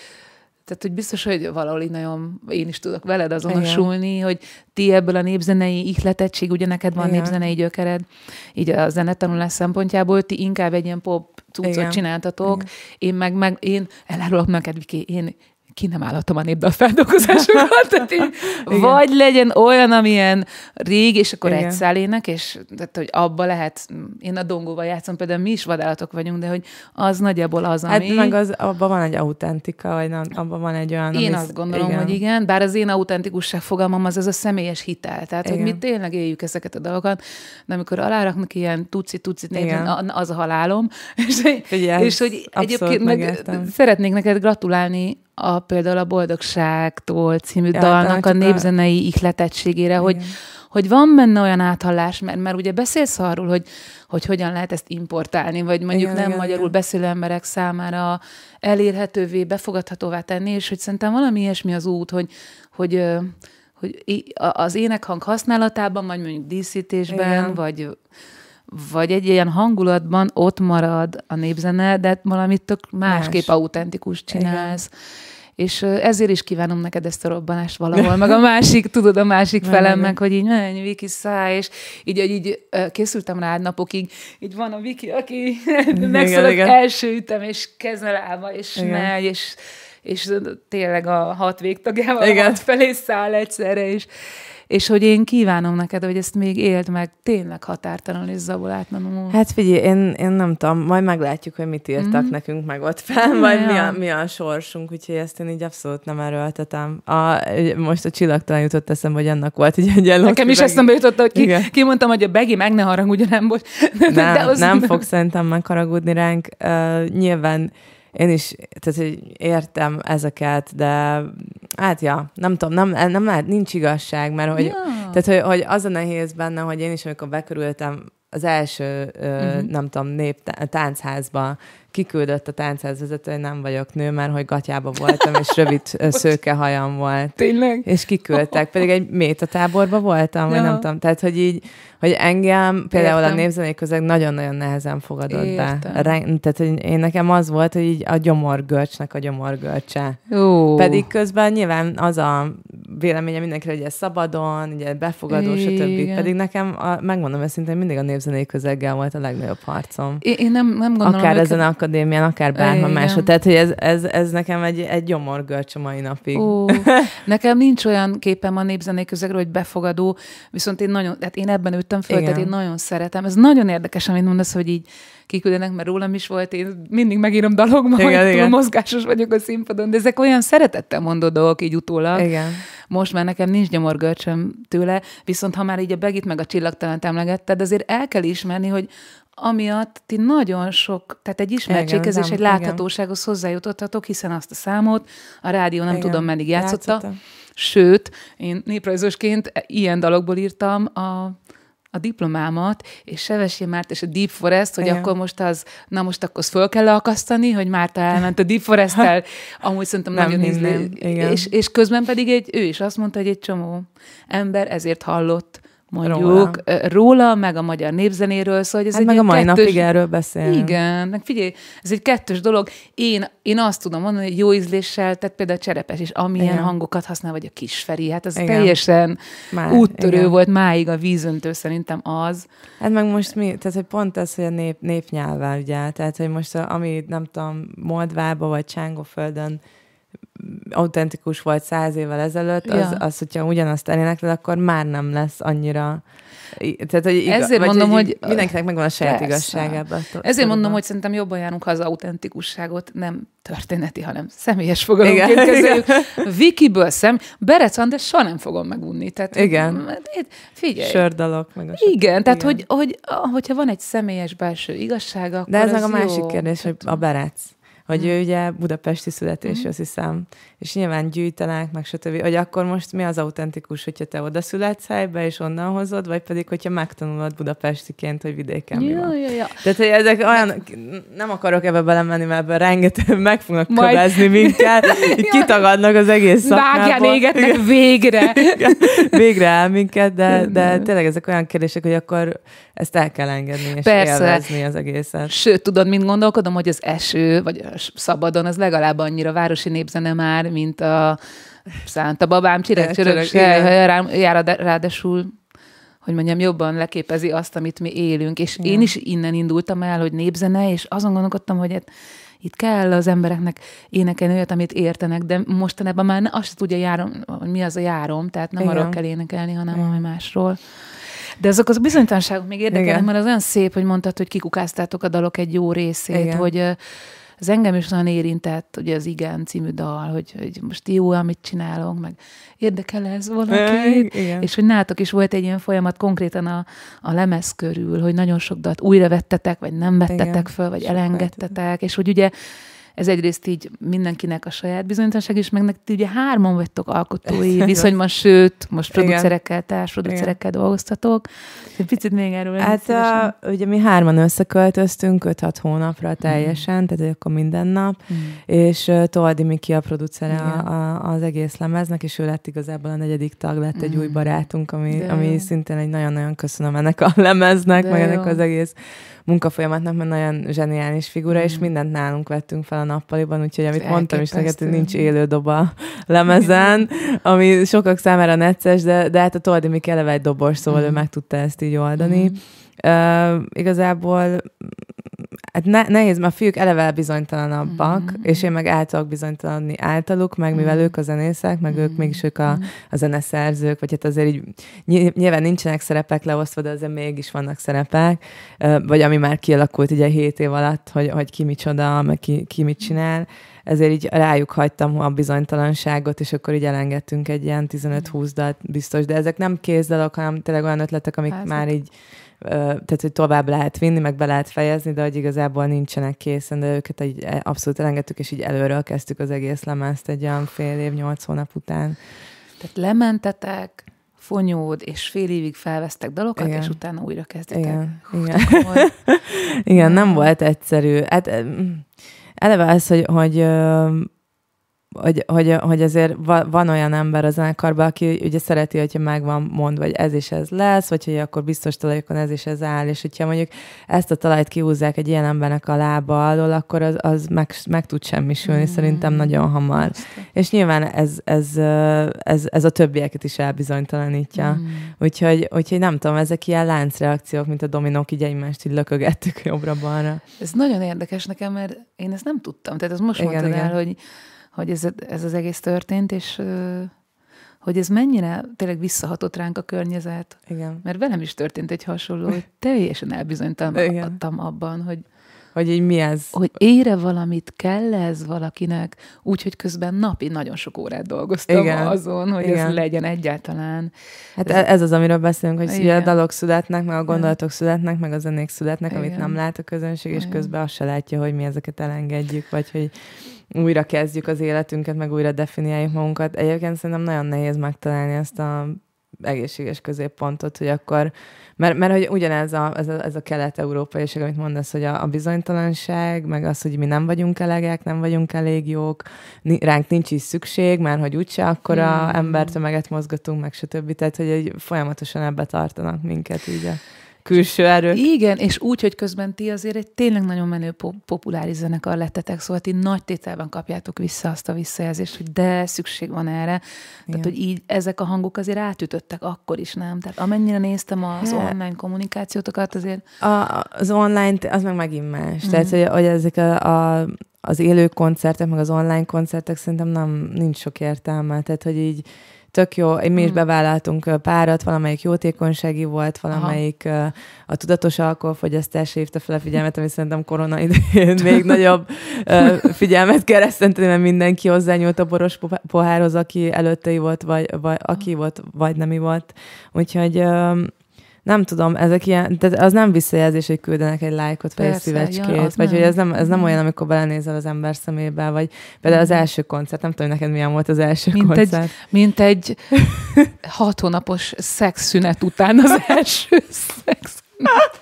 tehát, hogy biztos, hogy valahol így nagyon, én is tudok veled azonosulni, Igen. hogy ti ebből a népzenei ihletettség, ugye neked van Igen. népzenei gyökered, így a zenetanulás szempontjából, ti inkább egy ilyen pop cuccot csináltatok, Igen. én meg, meg én elárulok neked, Viki, én ki nem állhatom a népdal feldolgozásokat. tehát így, vagy legyen olyan, amilyen rég, és akkor Igen. egy szálének, és tehát, hogy abba lehet, én a dongóval játszom, például mi is vadállatok vagyunk, de hogy az nagyjából az, hát ami... Hát meg az, abban van egy autentika, vagy nem, abban van egy olyan... Én azt gondolom, igen. hogy igen, bár az én autentikusság fogalmam az az a személyes hitel, tehát igen. hogy mi tényleg éljük ezeket a dolgokat, de amikor aláraknak ilyen tuci-tucit, az a halálom, *laughs* és, Figyelj, és hogy egyébként meg szeretnék neked gratulálni a például a Boldogságtól című ja, dalnak a népzenei ihletettségére, hogy, hogy van benne olyan áthallás, mert, mert ugye beszélsz arról, hogy, hogy hogyan lehet ezt importálni, vagy mondjuk igen, nem igen, magyarul igen. beszélő emberek számára elérhetővé, befogadhatóvá tenni, és hogy szerintem valami ilyesmi az út, hogy, hogy, hogy az énekhang használatában, vagy mondjuk díszítésben, igen. vagy vagy egy ilyen hangulatban ott marad a népzene, de valamit tök másképp Más. autentikus csinálsz. Igen. És ezért is kívánom neked ezt a robbanást valahol, meg a *laughs* másik, tudod, a másik felem, meg, hogy így menj, Viki száj, és így, így, így készültem rád napokig, így van a Viki, aki *laughs* megszólalt első ütem, és kezelába, és megy, és, és tényleg a hat végtagjával Igen. hat felé száll egyszerre, és és hogy én kívánom neked, hogy ezt még éld meg tényleg határtalanul és zabolátlanul. Hát figyelj, én, én nem tudom, majd meglátjuk, hogy mit írtak mm-hmm. nekünk meg ott fel, *laughs* vagy ja. mi, a, mi a sorsunk, úgyhogy ezt én így abszolút nem erőltetem. A, most a csillagtalan jutott eszembe, hogy annak volt egy egyen Nekem is eszembe jutott, hogy ki, kimondtam, hogy a Begi meg ne haragudjon, nem volt. *laughs* Nem, De az nem fog szerintem megharagudni ránk. Uh, nyilván én is tehát, hogy értem ezeket, de hát ja, nem tudom, nem, nem lehet, nincs igazság, mert hogy, ja. tehát, hogy, hogy az a nehéz benne, hogy én is, amikor bekörültem az első, uh-huh. nem tudom, nép táncházba, kiküldött a táncházvezető, hogy nem vagyok nő, mert hogy gatyába voltam, és rövid *laughs* szőke hajam volt. Tényleg? És kiküldtek, pedig egy métatáborban voltam, ja. vagy nem tudom. Tehát, hogy így, hogy engem például Értem. a népzenei közeg nagyon-nagyon nehezen fogadott Értem. be. Tehát, hogy én nekem az volt, hogy így a gyomorgörcsnek a gyomorgörcse. Ó. Pedig közben nyilván az a véleménye mindenkire, hogy ez szabadon, ugye befogadó, stb. Pedig nekem, a, megmondom őszintén, mindig a népzenei közeggel volt a legnagyobb harcom. Én, én nem, nem gondolom, Akár ezen a akadémián, akár bárhol máshol. Tehát, hogy ez, ez, ez nekem egy, egy gyomorgörcs a mai napig. Ó, *laughs* nekem nincs olyan képem a népzenei közegről, hogy befogadó, viszont én nagyon, tehát én ebben ültem föl, Igen. tehát én nagyon szeretem. Ez nagyon érdekes, amit mondasz, hogy így kiküldenek, mert rólam is volt, én mindig megírom dalogma, igen, hogy igen. túl mozgásos vagyok a színpadon, de ezek olyan szeretettel mondó dolgok így utólag. Igen. Most már nekem nincs gyomorgörcsöm tőle, viszont ha már így a Begit meg a csillagtalant emlegetted, azért el kell ismerni, hogy amiatt ti nagyon sok, tehát egy ismertséghez és egy láthatósághoz hozzájutottatok, hiszen azt a számot a rádió nem igen, tudom, meddig játszotta. Játszotta. Sőt, én néprajzosként ilyen dalokból írtam a a diplomámat, és Sevesi Márt és a Deep Forest, hogy Igen. akkor most az, na most akkor azt föl kell akasztani, hogy Márta elment a Deep Forest-tel, *laughs* amúgy szerintem Nem nagyon ízlő. És, és közben pedig egy, ő is azt mondta, hogy egy csomó ember ezért hallott mondjuk róla, róla meg a magyar népzenéről, szóval hogy ez hát egy meg a mai kettős... napig erről beszél. Igen, meg figyelj, ez egy kettős dolog. Én, én azt tudom mondani, hogy jó ízléssel, tehát például a cserepes is, amilyen igen. hangokat használ, vagy a kisferi, hát az igen. teljesen Már, úttörő igen. volt máig a vízöntő, szerintem az. Hát meg most mi, tehát hogy pont ez, hogy a nép, népnyelvvel, ugye, tehát hogy most a, ami nem tudom, Moldvába vagy Csángóföldön autentikus volt száz évvel ezelőtt, ja. az, az, hogyha ugyanazt elénekled, akkor már nem lesz annyira tehát, hogy igaz, Ezért mondom, hogy, hogy mindenkinek megvan a saját igazságában. Ezért mondom, hogy szerintem jobban járunk, ha az autentikusságot nem történeti, hanem személyes fogalomként kezeljük. Vikiből szem, Berec András soha nem fogom megunni. Tehát, igen. Figyelj. Sördalok. Meg a igen, tehát igen. Hogy, hogy, hogyha van egy személyes belső igazsága, akkor De ez meg a másik jó. kérdés, hogy a Berec hogy mm. ő ugye budapesti születésű, mm. azt hiszem, és nyilván gyűjtenek, meg stb. Hogy akkor most mi az autentikus, hogyha te oda születsz helybe, és onnan hozod, vagy pedig, hogyha megtanulod budapestiként, hogy vidéken ja, mi van. Ja, ja. Tehát, hogy ezek olyan, nem akarok ebbe belemenni, mert ebben rengeteg *laughs* meg fognak Majd... kövezni minket, *laughs* kitagadnak az egész szakmából. Vágján *laughs* égetnek végre. végre el minket, de, de tényleg ezek olyan kérdések, hogy akkor ezt el kell engedni, és Persze. élvezni az egészet. Sőt, tudod, mint gondolkodom, hogy az eső, vagy szabadon, az legalább annyira városi népzene már, mint a Szánta babám, csirek, csörök, ráadásul hogy mondjam, jobban leképezi azt, amit mi élünk. És Igen. én is innen indultam el, hogy népzene, és azon gondolkodtam, hogy hát itt kell az embereknek énekelni olyat, amit értenek, de mostanában már azt tudja járom, hogy mi az a járom, tehát nem Igen. arról kell énekelni, hanem valami másról. De azok az bizonytalanságok még érdekelnek, mert az olyan szép, hogy mondtad, hogy kikukáztátok a dalok egy jó részét, Igen. hogy ez engem is nagyon érintett, ugye az Igen című dal, hogy, hogy most jó, amit csinálunk, meg érdekel ez valaki, és hogy nátok is volt egy ilyen folyamat konkrétan a, a lemez körül, hogy nagyon sok dalt újra vettetek, vagy nem vettetek Igen. föl, vagy Sokat. elengedtetek, és hogy ugye ez egyrészt így mindenkinek a saját bizonytalanság, és meg nektek ugye hárman vagytok alkotói viszonyban, sőt, most producerekkel, társproducerekkel dolgoztatok. Egy picit még erről Hát a, ugye mi hárman összeköltöztünk 5-6 hónapra mhm. teljesen, mm. tehát akkor minden nap, mm. és uh, Toldi Miki a producere a, a, az egész lemeznek, és ő lett igazából a negyedik tag, lett egy mm. új barátunk, ami, ami szintén egy nagyon-nagyon köszönöm ennek a lemeznek, De meg jó. ennek az egész munkafolyamatnak, mert nagyon zseniális figura, mm. és mindent nálunk vettünk fel a nappaliban, úgyhogy amit mondtam is neked, hogy nincs élő doba lemezen, ami sokak számára necces, de, de hát a Toldi Miki eleve egy dobos, szóval mm. ő meg tudta ezt így oldani. Mm. Uh, igazából hát ne, nehéz, mert a fiúk eleve bizonytalanabbak, mm-hmm. és én meg át tudok bizonytalanni általuk, meg mivel mm-hmm. ők a zenészek, meg mm-hmm. ők mégis ők a, a zeneszerzők, vagy hát azért így nyilván nincsenek szerepek leosztva, de azért mégis vannak szerepek, vagy ami már kialakult ugye 7 év alatt, hogy, hogy ki micsoda, meg ki, ki mit csinál, ezért így rájuk hagytam a bizonytalanságot, és akkor így elengedtünk egy ilyen 15-20 dalt biztos, de ezek nem kézdalok, hanem tényleg olyan ötletek, amik Házak. már így tehát hogy tovább lehet vinni, meg be lehet fejezni, de hogy igazából nincsenek készen, de őket egy e, abszolút elengedtük, és így előről kezdtük az egész lemezt egy olyan fél év, nyolc hónap után. Tehát lementetek, fonyód, és fél évig felvesztek dalokat, Igen. és utána újra kezditek. Igen, Hú, Igen. *laughs* Igen nem volt egyszerű. Hát eleve az, hogy, hogy hogy, hogy, hogy azért van olyan ember a zenekarban, aki ugye szereti, hogyha megvan mondva, hogy ez is ez lesz, vagy hogy akkor biztos talajokon ez is ez áll, és hogyha mondjuk ezt a talajt kihúzzák egy ilyen embernek a lába alól, akkor az, az meg, meg tud semmisülni, mm. szerintem nagyon hamar. Ezt. És nyilván ez, ez, ez, ez a többieket is elbizonytalanítja. Mm. Úgyhogy, úgyhogy nem tudom, ezek ilyen láncreakciók, mint a dominók, így egymást így lökögettük jobbra-balra. Ez nagyon érdekes nekem, mert én ezt nem tudtam. Tehát ez most igen, mondtad igen. el, hogy hogy ez, ez az egész történt, és hogy ez mennyire tényleg visszahatott ránk a környezet. Igen. Mert velem is történt egy hasonló, hogy teljesen elbizonytalanodtam abban, hogy hogy így mi ez? Hogy ére valamit, kell ez valakinek, úgyhogy közben napi nagyon sok órát dolgoztam Igen. azon, hogy Igen. ez legyen egyáltalán. Hát ez, ez az, amiről beszélünk, hogy Igen. a dalok születnek, meg a gondolatok Igen. születnek, meg a zenék születnek, Igen. amit nem lát a közönség, és Igen. közben azt se látja, hogy mi ezeket elengedjük, vagy hogy újra kezdjük az életünket, meg újra definiáljuk magunkat. Egyébként szerintem nagyon nehéz megtalálni ezt a egészséges középpontot, hogy akkor, mert, mert hogy ugyanez a, ez a, ez a kelet-európai, amit mondasz, hogy a, a bizonytalanság, meg az, hogy mi nem vagyunk elegek, nem vagyunk elég jók, ránk nincs is szükség, mert hogy úgyse akkor a mm. embertömeget mozgatunk, meg stb. Tehát, hogy egy, folyamatosan ebbe tartanak minket így a külső erők. Igen, és úgy, hogy közben ti azért egy tényleg nagyon menő po- populáris zenekar lettetek, szóval ti nagy tételben kapjátok vissza azt a visszajelzést, hogy de szükség van erre. Igen. Tehát, hogy így ezek a hangok azért átütöttek akkor is, nem? Tehát amennyire néztem az He. online kommunikációtokat, azért... A, az online, az meg megint más. Mm. Tehát, hogy, hogy ezek a, a az élő koncertek, meg az online koncertek szerintem nem, nincs sok értelme. Tehát, hogy így tök jó. Mi is hmm. bevállaltunk párat, valamelyik jótékonysági volt, valamelyik Aha. a tudatos alkoholfogyasztás hívta fel a figyelmet, ami szerintem korona idején még *laughs* nagyobb figyelmet keresztenteni, mert mindenki hozzányúlt a boros pohárhoz, aki előtte volt, vagy, vagy aki volt, vagy nem volt. Úgyhogy nem tudom, ezek ilyen, tehát az nem visszajelzés, hogy küldenek egy lájkot, vagy egy szívecskét, ja, vagy nem. hogy ez nem, ez nem olyan, amikor belenézel az ember szemébe, vagy például az első koncert, nem tudom, neked milyen volt az első mint koncert. Egy, mint egy hat hónapos szexszünet után az *laughs* első szexszünet.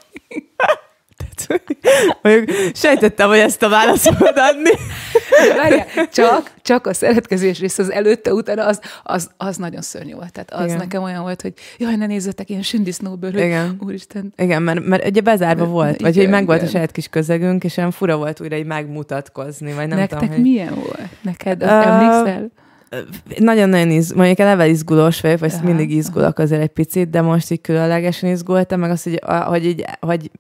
*laughs* Mondjuk sejtettem, hogy ezt a választ fogod adni. *laughs* Várjál, csak, csak a szeretkezés rész az előtte, utána az, az, az nagyon szörnyű volt. Tehát az Igen. nekem olyan volt, hogy jaj, ne nézzetek ilyen sündisznóből, Igen. úristen. Igen, mert, mert ugye bezárva volt, vagy hogy meg volt a saját kis közegünk, és olyan fura volt újra így megmutatkozni, vagy nem Nektek tudom, hogy... milyen volt? Neked az uh, emlékszel? nagyon-nagyon izg, mondjuk eleve izgulós vagyok, vagy Aha, mindig izgulok azért egy picit, de most így különlegesen izgultam, meg azt, hogy, hogy, így, hogy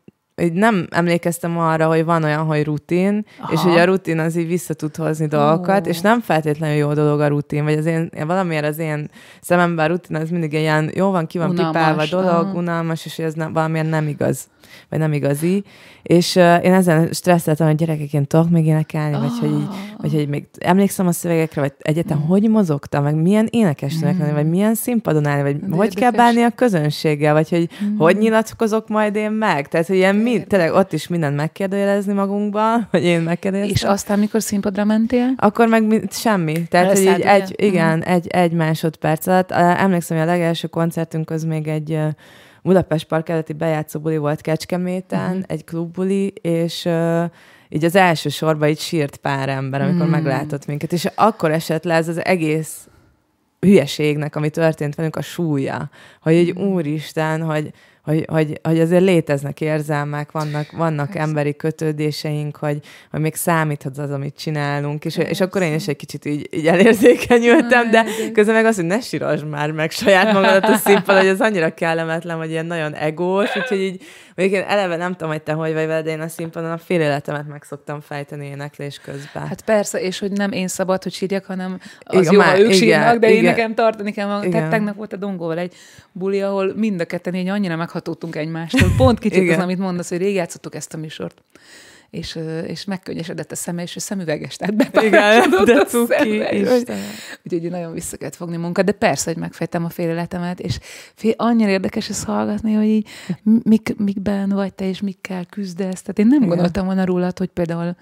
így nem emlékeztem arra, hogy van olyan, hogy rutin, Aha. és hogy a rutin az így vissza tud hozni dolgokat, oh. és nem feltétlenül jó dolog a rutin, vagy az én, valamiért az én szememben a rutin az mindig ilyen, jó van, ki van unalmas, pipálva dolog, aha. unalmas, és ez nem, valamiért nem igaz, vagy nem igazi. És uh, én ezen stresszeltem, hogy gyerekek, én tudok még énekelni, oh. vagy, hogy így, vagy hogy még emlékszem a szövegekre, vagy egyetem mm. hogy mozogtam, meg milyen énekesnek mm. lenni, vagy milyen színpadon állni, vagy De hogy érdekes. kell bánni a közönséggel, vagy hogy mm. hogy nyilatkozok majd én meg. Tehát, hogy ilyen mi, tényleg ott is mindent megkérdőjelezni magunkban, *laughs* hogy én megkérdőjeleztem. És aztán, mikor színpadra mentél? Akkor meg mi, semmi. Tehát, hogy így egy, igen, mm. egy, egy másodperc alatt. Emlékszem, hogy a legelső koncertünk az még egy Budapest parkeleti bejátszó buli volt Kecskeméten, uh-huh. egy klubbuli, és uh, így az első sorban így sírt pár ember, amikor mm. meglátott minket, és akkor esett le ez az egész hülyeségnek, ami történt velünk, a súlya, hogy egy mm. úristen, hogy, hogy, hogy, hogy azért léteznek érzelmek, vannak, vannak emberi kötődéseink, hogy, hogy még számíthat az, amit csinálunk, és, és akkor én is egy kicsit így, így elérzékenyültem, de közben meg az, hogy ne sírasd már meg saját magadat a színpad, hogy az annyira kellemetlen, hogy ilyen nagyon egós, úgyhogy így Mondjuk én eleve nem tudom, hogy te hogy vagy vele, de én a színpadon a fél életemet meg szoktam fejteni éneklés közben. Hát persze, és hogy nem én szabad, hogy sírjak, hanem az igen, jó, már, ők igen, sírnak, de igen. én nekem tartani kell. Tehát tegnap volt a Dongóval egy buli, ahol mind a ketten így annyira meghatódtunk egymástól. Pont *laughs* kicsit az, amit mondasz, hogy rég játszottuk ezt a műsort és, és megkönnyesedett a szeme, és a szemüveges, tehát bepárásodott de cuki, Úgyhogy nagyon vissza kellett fogni munkat, de persze, hogy megfejtem a féleletemet, és fél, annyira érdekes ez hallgatni, hogy így mik, mikben vagy te, és mikkel küzdesz. Tehát én nem Igen. gondoltam volna rólad, hogy például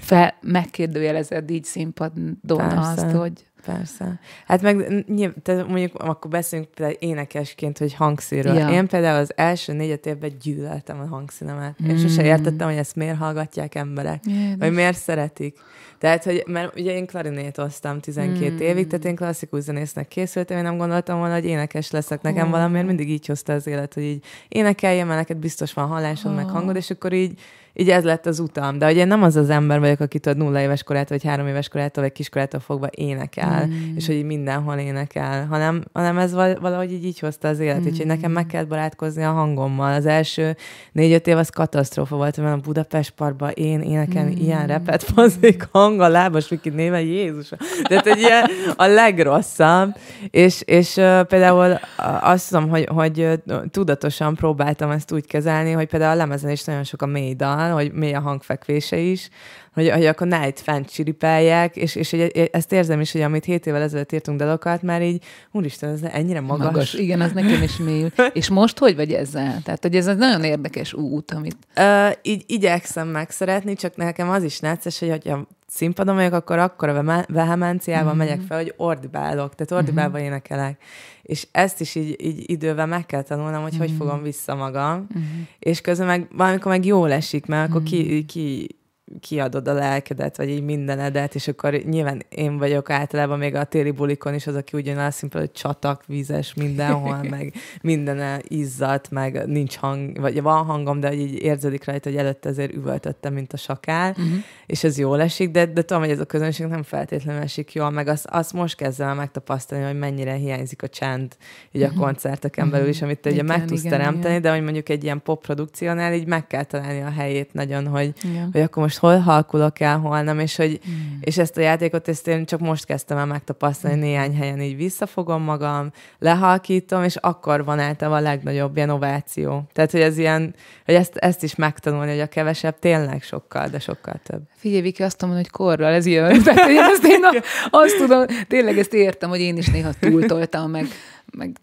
fel, megkérdőjelezed így színpadon Persze. azt, hogy Persze. Hát meg nyilv, tehát mondjuk akkor beszélünk például énekesként, hogy hangszínről. Ja. Én például az első négyet évben gyűlöltem a hangszínemet. Mm. Én sose értettem, hogy ezt miért hallgatják emberek, Jézus. vagy miért szeretik. Tehát, hogy, mert ugye én klarinétoztam 12 mm. évig, tehát én klasszikus zenésznek készültem, én nem gondoltam volna, hogy énekes leszek. Nekem oh. valamiért mindig így hozta az élet, hogy így énekeljem, mert neked biztos van hallásod, oh. meg hangod, és akkor így így ez lett az utam. De ugye nem az az ember vagyok, aki tudod nulla éves korától, vagy három éves korától, vagy kiskorától fogva énekel, mm. és hogy így mindenhol énekel, hanem, hanem ez valahogy így, így hozta az élet. Mm. Úgyhogy nekem meg kellett barátkozni a hangommal. Az első négy-öt év az katasztrófa volt, mert a Budapest parkban én énekelni mm. ilyen repet, fazék hang, a lábas Viki néve, Jézus. Tehát egy ilyen a legrosszabb. És, és uh, például azt tudom, hogy, hogy tudatosan próbáltam ezt úgy kezelni, hogy például a lemezen is nagyon sok a mély dal, van, hogy mély a hangfekvése is, hogy, hogy akkor Night fent csiripeljek, és, és hogy ezt érzem is, hogy amit hét évvel ezelőtt írtunk dalokat, már így, úristen, ez ennyire magas. magas. Igen, az nekem is mély. *laughs* és most hogy vagy ezzel? Tehát, hogy ez egy nagyon érdekes út, amit... Uh, így igyekszem megszeretni, csak nekem az is necces, hogy hogyha színpadon vagyok, akkor akkor a vehemenciában mm-hmm. megyek fel, hogy ordibálok, tehát ordibálva mm-hmm. énekelek. És ezt is így, így idővel meg kell tanulnom, hogy mm-hmm. hogy fogom vissza magam. Mm-hmm. És közben meg valamikor meg jól esik, mert akkor mm-hmm. ki, ki kiadod a lelkedet, vagy így mindenedet, és akkor nyilván én vagyok általában még a téli bulikon is az, aki ugyanaz szimpla, hogy csatak, vízes mindenhol, *laughs* meg minden izzat, meg nincs hang, vagy van hangom, de így érződik rajta, hogy előtte azért üvöltöttem, mint a sakál, uh-huh. és ez jól esik, de, de tudom, hogy ez a közönség nem feltétlenül esik jól, meg azt, azt most kezdem el megtapasztalni, hogy mennyire hiányzik a csend így a uh-huh. koncerteken belül is, amit te ugye meg tudsz igen, teremteni, igen. de hogy mondjuk egy ilyen pop produkciónál így meg kell találni a helyét nagyon, hogy, hogy akkor most hol halkulok el, hol nem, és, hogy, mm. és ezt a játékot ezt én csak most kezdtem el megtapasztalni, mm. néhány helyen így visszafogom magam, lehalkítom, és akkor van általában a legnagyobb ilyen ováció. Tehát, hogy ez ilyen, hogy ezt, ezt is megtanulni, hogy a kevesebb tényleg sokkal, de sokkal több. Figyelj, Viki, azt mondom, hogy korral ez jön. *laughs* Tehát, hogy ezt én a, azt tudom, tényleg ezt értem, hogy én is néha túltoltam, meg, meg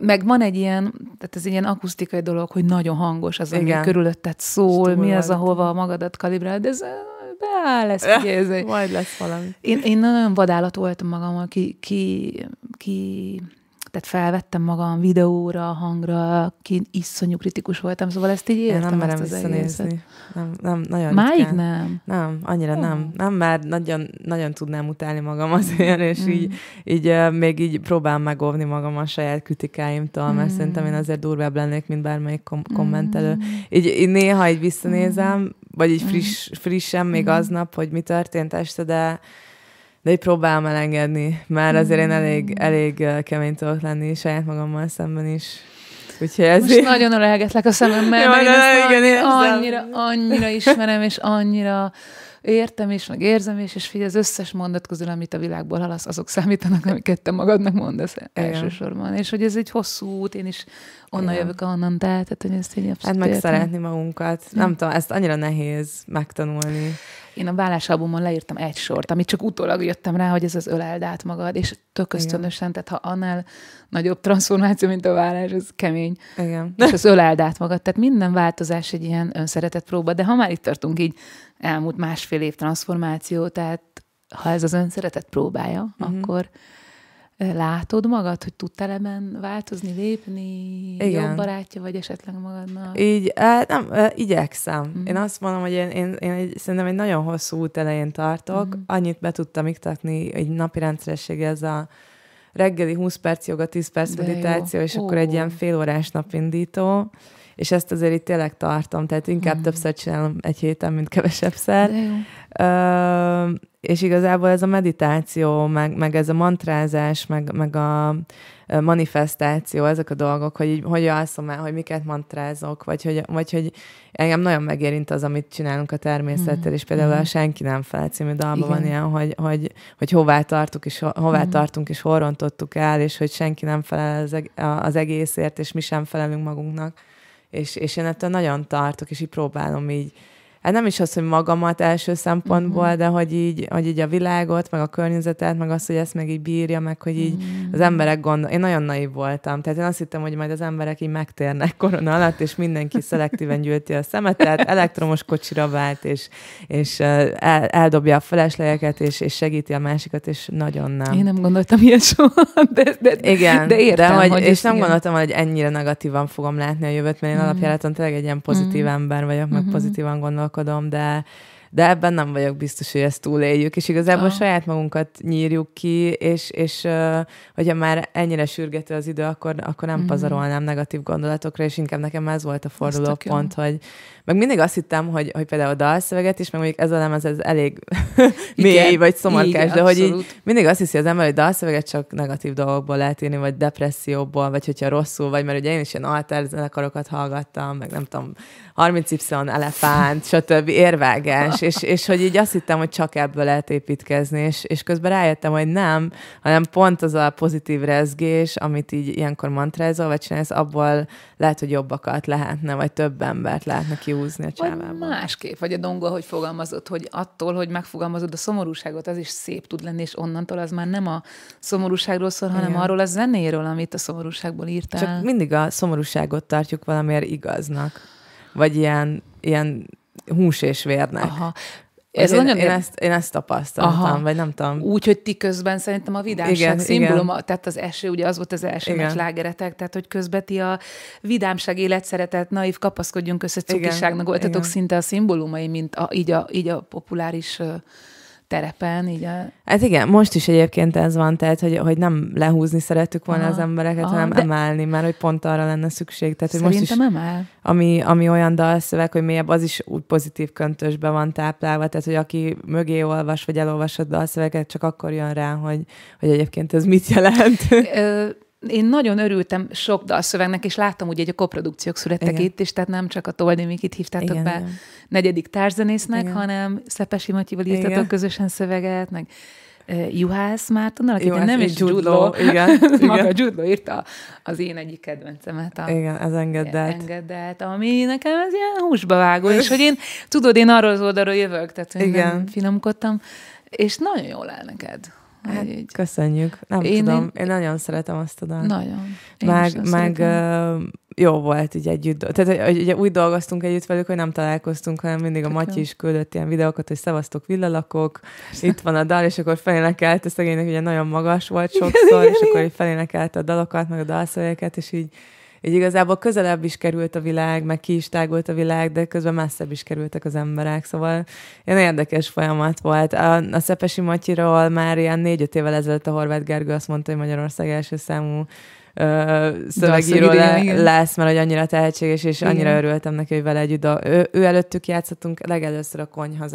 meg van egy ilyen, tehát ez egy ilyen akusztikai dolog, hogy nagyon hangos az, ami körülötted szól, mi az, ahova magadat kalibrál, de ez beáll, lesz, figyelj. Majd lesz valami. Én, én nagyon vadállat voltam magammal, ki, ki, ki tehát felvettem magam videóra, hangra, ki iszonyú kritikus voltam, szóval ezt így értem. Én nem merem visszanézni. Nem, nem, nagyon Máig ritkán. nem? Nem, annyira oh. nem. Nem, mert nagyon, nagyon tudnám utálni magam azért, és mm. így, így uh, még így próbálom megóvni magam a saját kritikáimtól, mert mm. szerintem én azért durvább lennék, mint bármelyik kom- kommentelő. Mm. Így, így néha így visszanézem, vagy így friss, frissen még mm. aznap, hogy mi történt este, de de így próbálom elengedni, mert azért én elég, elég kemény tudok lenni saját magammal szemben is. Úgyhogy ez Most nagyon ölelgetlek a szememmel, Jó, mert én ezt igen, annyira, annyira ismerem, és annyira értem is, meg érzem is, és figyelj, az összes mondat közül, amit a világból halasz, azok számítanak, amiket te magadnak mondasz Igen. elsősorban. És hogy ez egy hosszú út, én is onnan Igen. jövök, ahonnan te, tehát hogy ezt így Hát meg értem. szeretni magunkat. Nem tudom, ezt annyira nehéz megtanulni. Én a vállásalbumon leírtam egy sort, amit csak utólag jöttem rá, hogy ez az öleld át magad, és tök ösztönösen, tehát ha annál nagyobb transformáció, mint a vállás, az kemény. Igen. És az öleld át magad, tehát minden változás egy ilyen önszeretet próba, de ha már itt tartunk így elmúlt másfél év transformáció, tehát ha ez az önszeretet próbája, uh-huh. akkor látod magad, hogy tudtál ebben változni, lépni, Igen. jobb barátja vagy esetleg magadnak? Így, nem, igyekszem. Mm. Én azt mondom, hogy én, én, én egy, szerintem egy nagyon hosszú út elején tartok. Mm. Annyit be tudtam iktatni egy napi rendszeresség, ez a reggeli 20 perc joga, 10 perc De meditáció, jó. és Ó. akkor egy ilyen félórás napindító és ezt azért itt tényleg tartom, tehát inkább mm. többször csinálom egy héten, mint kevesebbszer. Ö, és igazából ez a meditáció, meg, meg ez a mantrázás, meg, meg a manifestáció, ezek a dolgok, hogy így, hogy alszom el, hogy miket mantrázok, vagy hogy, vagy hogy engem nagyon megérint az, amit csinálunk a természettel, mm. és például mm. a Senki nem fel című dalban van ilyen, hogy, hogy, hogy hová, tartunk, és hová mm. tartunk, és hol rontottuk el, és hogy senki nem felel az, az egészért, és mi sem felelünk magunknak és, és én ettől nagyon tartok, és így próbálom így hát nem is az, hogy magamat első szempontból, uh-huh. de hogy így, hogy így a világot, meg a környezetet, meg azt, hogy ezt meg így bírja, meg hogy így uh-huh. az emberek gondol. Én nagyon naiv voltam, tehát én azt hittem, hogy majd az emberek így megtérnek *laughs* korona alatt, és mindenki szelektíven gyűjti a szemetet, elektromos kocsira vált, és, és el, eldobja a feleslegeket, és, és segíti a másikat, és nagyon nem. Én nem gondoltam ilyet soha, *laughs* de, de, igen, de értem, de hogy, hogy és nem igen. gondoltam, hogy ennyire negatívan fogom látni a jövőt, mert én uh-huh. alapjáraton tényleg egy ilyen pozitív uh-huh. ember vagyok, meg uh-huh. pozitívan gondolok gondolkodom, de, de ebben nem vagyok biztos, hogy ezt túléljük, és igazából ah. saját magunkat nyírjuk ki, és, és hogyha már ennyire sürgető az idő, akkor, akkor nem mm. pazarolnám negatív gondolatokra, és inkább nekem ez volt a fordulópont, hogy meg mindig azt hittem, hogy, hogy például a dalszöveget is, meg mondjuk ez a lemez, ez elég mély, vagy szomorkás, de hogy így mindig azt hiszi az ember, hogy dalszöveget csak negatív dolgokból lehet írni, vagy depresszióból, vagy hogyha rosszul vagy, mert ugye én is ilyen alterzenekarokat hallgattam, meg nem tudom, 30Y elefánt, stb. érvágás, és, és hogy így azt hittem, hogy csak ebből lehet építkezni, és, és közben rájöttem, hogy nem, hanem pont az a pozitív rezgés, amit így ilyenkor mantrázol, vagy csinálsz, abból lehet, hogy jobbakat lehetne, vagy több embert lehetne kiúzni a csávában. Vagy másképp, vagy a dongol, hogy fogalmazott, hogy attól, hogy megfogalmazod a szomorúságot, az is szép tud lenni, és onnantól az már nem a szomorúságról szól, hanem Igen. arról a zenéről, amit a szomorúságból írtál. Csak mindig a szomorúságot tartjuk valamiért igaznak, vagy ilyen, ilyen hús és vérnek. Aha. Ez én, nagyon én, ezt, én ezt tapasztaltam, Aha. vagy nem tudom. Úgy, hogy ti közben szerintem a vidámság igen, szimbóluma, igen. tehát az eső, ugye az volt az első igen. slágeretek, tehát hogy közben ti a vidámság, életszeretet, naív, kapaszkodjunk össze cukiságnak voltatok igen. szinte a szimbólumai, mint a, így, a, így a populáris terepen. Így a... Hát igen, most is egyébként ez van, tehát hogy, hogy nem lehúzni szerettük volna aha, az embereket, aha, hanem de... emelni, mert hogy pont arra lenne szükség. Tehát, hogy most is, emel. Ami, ami olyan dalszöveg, hogy mélyebb, az is úgy pozitív köntösbe van táplálva, tehát hogy aki mögé olvas, vagy elolvas a dalszöveget, csak akkor jön rá, hogy, hogy egyébként ez mit jelent én nagyon örültem sok dalszövegnek, és láttam ugye, hogy a koprodukciók születtek igen. itt, és tehát nem csak a Toldi Mikit hívtátok igen, be igen. negyedik társzenésznek, igen. hanem Szepesi Matyival írtatok igen. közösen szöveget, meg uh, Juhász Mártonnal, aki Juhász, nem is Judlo, igen, *laughs* maga. Judlo írta az én egyik kedvencemet. A, igen, az engeddelt. Engeddelt, ami nekem ez ilyen húsba vágó, és hogy én, tudod, én arról az oldalról jövök, tehát igen. nem finomkodtam, és nagyon jól áll neked. Hát, így. Köszönjük. Nem én, tudom, én, én nagyon szeretem azt a dalt. Nagyon. Én meg meg uh, jó volt így együtt. Tehát hogy, ugye úgy dolgoztunk együtt velük, hogy nem találkoztunk, hanem mindig a Matyi is küldött ilyen videókat, hogy szevasztok villalakok, itt van a dal, és akkor felénekelt, a szegénynek ugye nagyon magas volt sokszor, és akkor így felénekelt a dalokat, meg a dalszövegeket, és így így igazából közelebb is került a világ, meg ki is tágult a világ, de közben messzebb is kerültek az emberek, szóval ilyen érdekes folyamat volt. A, a Szepesi Matyiról már ilyen négy-öt évvel ezelőtt a Horváth Gergő azt mondta, hogy Magyarország első számú szövegíró le, lesz, mert hogy annyira tehetséges, és igen. annyira örültem neki, hogy vele együtt. A, ő, ő előttük játszottunk legelőször a konyha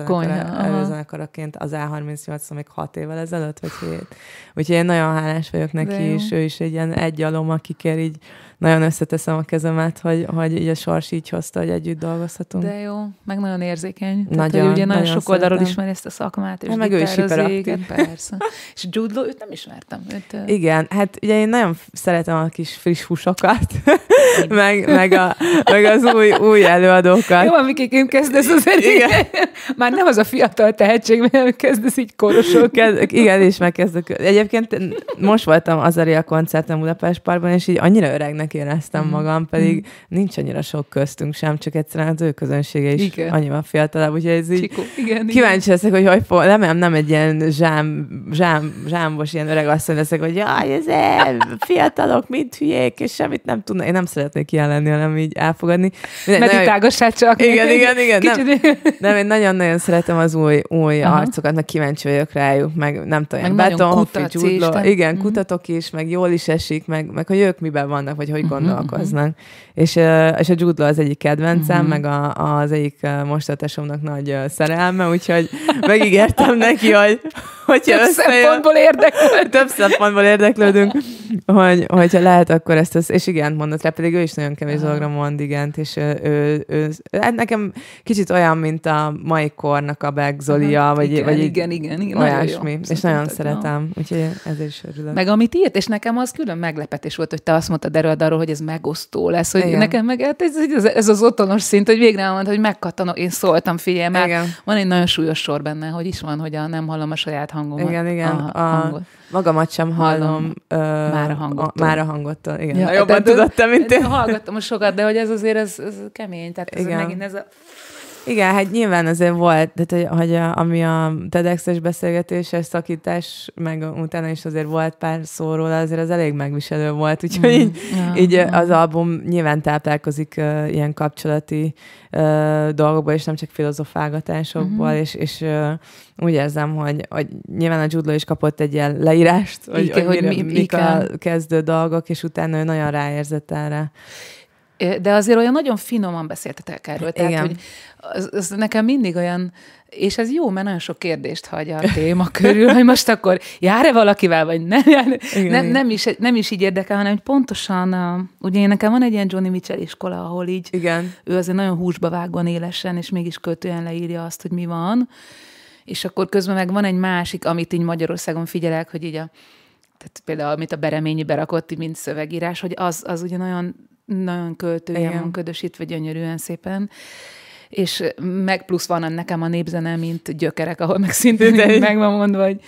zenekaraként az A38 még hat évvel ezelőtt, vagy hét. Úgyhogy én nagyon hálás vagyok neki, és ő is egy ilyen egy alom, akikel így nagyon összeteszem a kezemet, hogy, hogy így a sors így hozta, hogy együtt dolgozhatunk. De jó, meg nagyon érzékeny. Nagyon, Tehát, hogy ugye nagyon, nagyon sok oldalról ismeri ezt a szakmát, és hát meg ő is hiperaktív. Persze. és Jude Law, őt nem ismertem. Őt, Igen, hát ugye én nagyon szeretem a kis friss húsokat, *laughs* meg, meg, a, meg az új, új előadókat. Jó, amikéként kezdesz az Igen. *laughs* Már nem az a fiatal tehetség, mert kezdesz így korosok. Igen, és megkezdök. Egyébként most voltam az Aria koncerten Budapest Parkban, és így annyira öregnek annak éreztem mm. magam, pedig mm. nincs annyira sok köztünk sem, csak egyszerűen az ő közönsége is igen. annyival fiatalabb, úgyhogy ez így Csikó. Igen, kíváncsi igen. leszek, hogy hogy fog, nem, nem egy ilyen zsám, zsám, zsámbos ilyen öreg asszony leszek, hogy jaj, ez fiatalok, mint hülyék, és semmit nem tudnak. Én nem szeretnék ilyen lenni, hanem így elfogadni. Meditálgassál csak. Igen, igen, igen. Nem, nem, én nagyon-nagyon szeretem az új, új Aha. arcokat, meg kíváncsi vagyok rájuk, meg nem tudom, meg Beton, Hoffi, igen, mm. kutatok is, meg jól is esik, meg, meg hogy ők miben vannak, vagy hogy hogy uh-huh, gondolkoznak. Uh-huh. És, és a Jude az egyik kedvencem, uh-huh. meg a, az egyik mostatásomnak nagy szerelme, úgyhogy megígértem neki, hogy hogyha több szempontból érdeklődünk. több szempontból érdeklődünk, hogy, hogyha lehet, akkor ezt, az, és igen, mondott rá, pedig ő is nagyon kevés uh-huh. dologra mond igent, és ő, ő, ő, hát nekem kicsit olyan, mint a mai kornak a Beck Zolia, uh-huh. vagy, igen, vagy igen, igen, igen, olyasmi, és nagyon szeretem, úgyhogy ezért is örülök. Meg amit írt, és nekem az külön meglepetés volt, hogy te azt mondtad erről arról, hogy ez megosztó lesz, hogy Igen. nekem meg hát ez, ez, ez, az otthonos szint, hogy végre elmondta, hogy megkattanok, én szóltam, figyelj, mert Igen. van egy nagyon súlyos sor benne, hogy is van, hogy a, nem hallom a saját hangomat. Igen, igen. A, a hangot. Magamat sem hallom. hallom ö, már a hangot. Már a hangottól, igen. Ja, jobban tudottam, mint én. Hallgattam sokat, de hogy ez azért ez, ez kemény. Tehát ez igen. megint ez a igen, hát nyilván azért volt, de hogy, hogy a, ami a TEDx-es beszélgetéses szakítás, meg utána is azért volt pár szóról, azért az elég megviselő volt, úgyhogy mm. így, ja, így ja. az album nyilván táplálkozik uh, ilyen kapcsolati uh, dolgokból, és nem csak filozofálgatásokból, mm-hmm. és, és uh, úgy érzem, hogy, hogy nyilván a Judlo is kapott egy ilyen leírást, hogy, Igen, hogy, hogy mi, mik a kezdő dolgok, és utána ő nagyon ráérzett erre de azért olyan nagyon finoman beszéltetek erről. Tehát, Igen. hogy az, az nekem mindig olyan, és ez jó, mert nagyon sok kérdést hagy a téma körül, hogy most akkor jár-e valakivel, vagy nem jár. Igen, nem, nem, is, nem is így érdekel, hanem hogy pontosan, a, ugye én nekem van egy ilyen Johnny Mitchell iskola, ahol így Igen. ő azért nagyon húsba vágva élesen, és mégis költően leírja azt, hogy mi van. És akkor közben meg van egy másik, amit így Magyarországon figyelek, hogy így a tehát például, amit a Bereményi berakott, mint szövegírás, hogy az, az ugye nagyon nagyon költője van ködösítve gyönyörűen szépen és meg plusz van nekem a népzene, mint gyökerek, ahol meg szintén *laughs* meg van mondva, hogy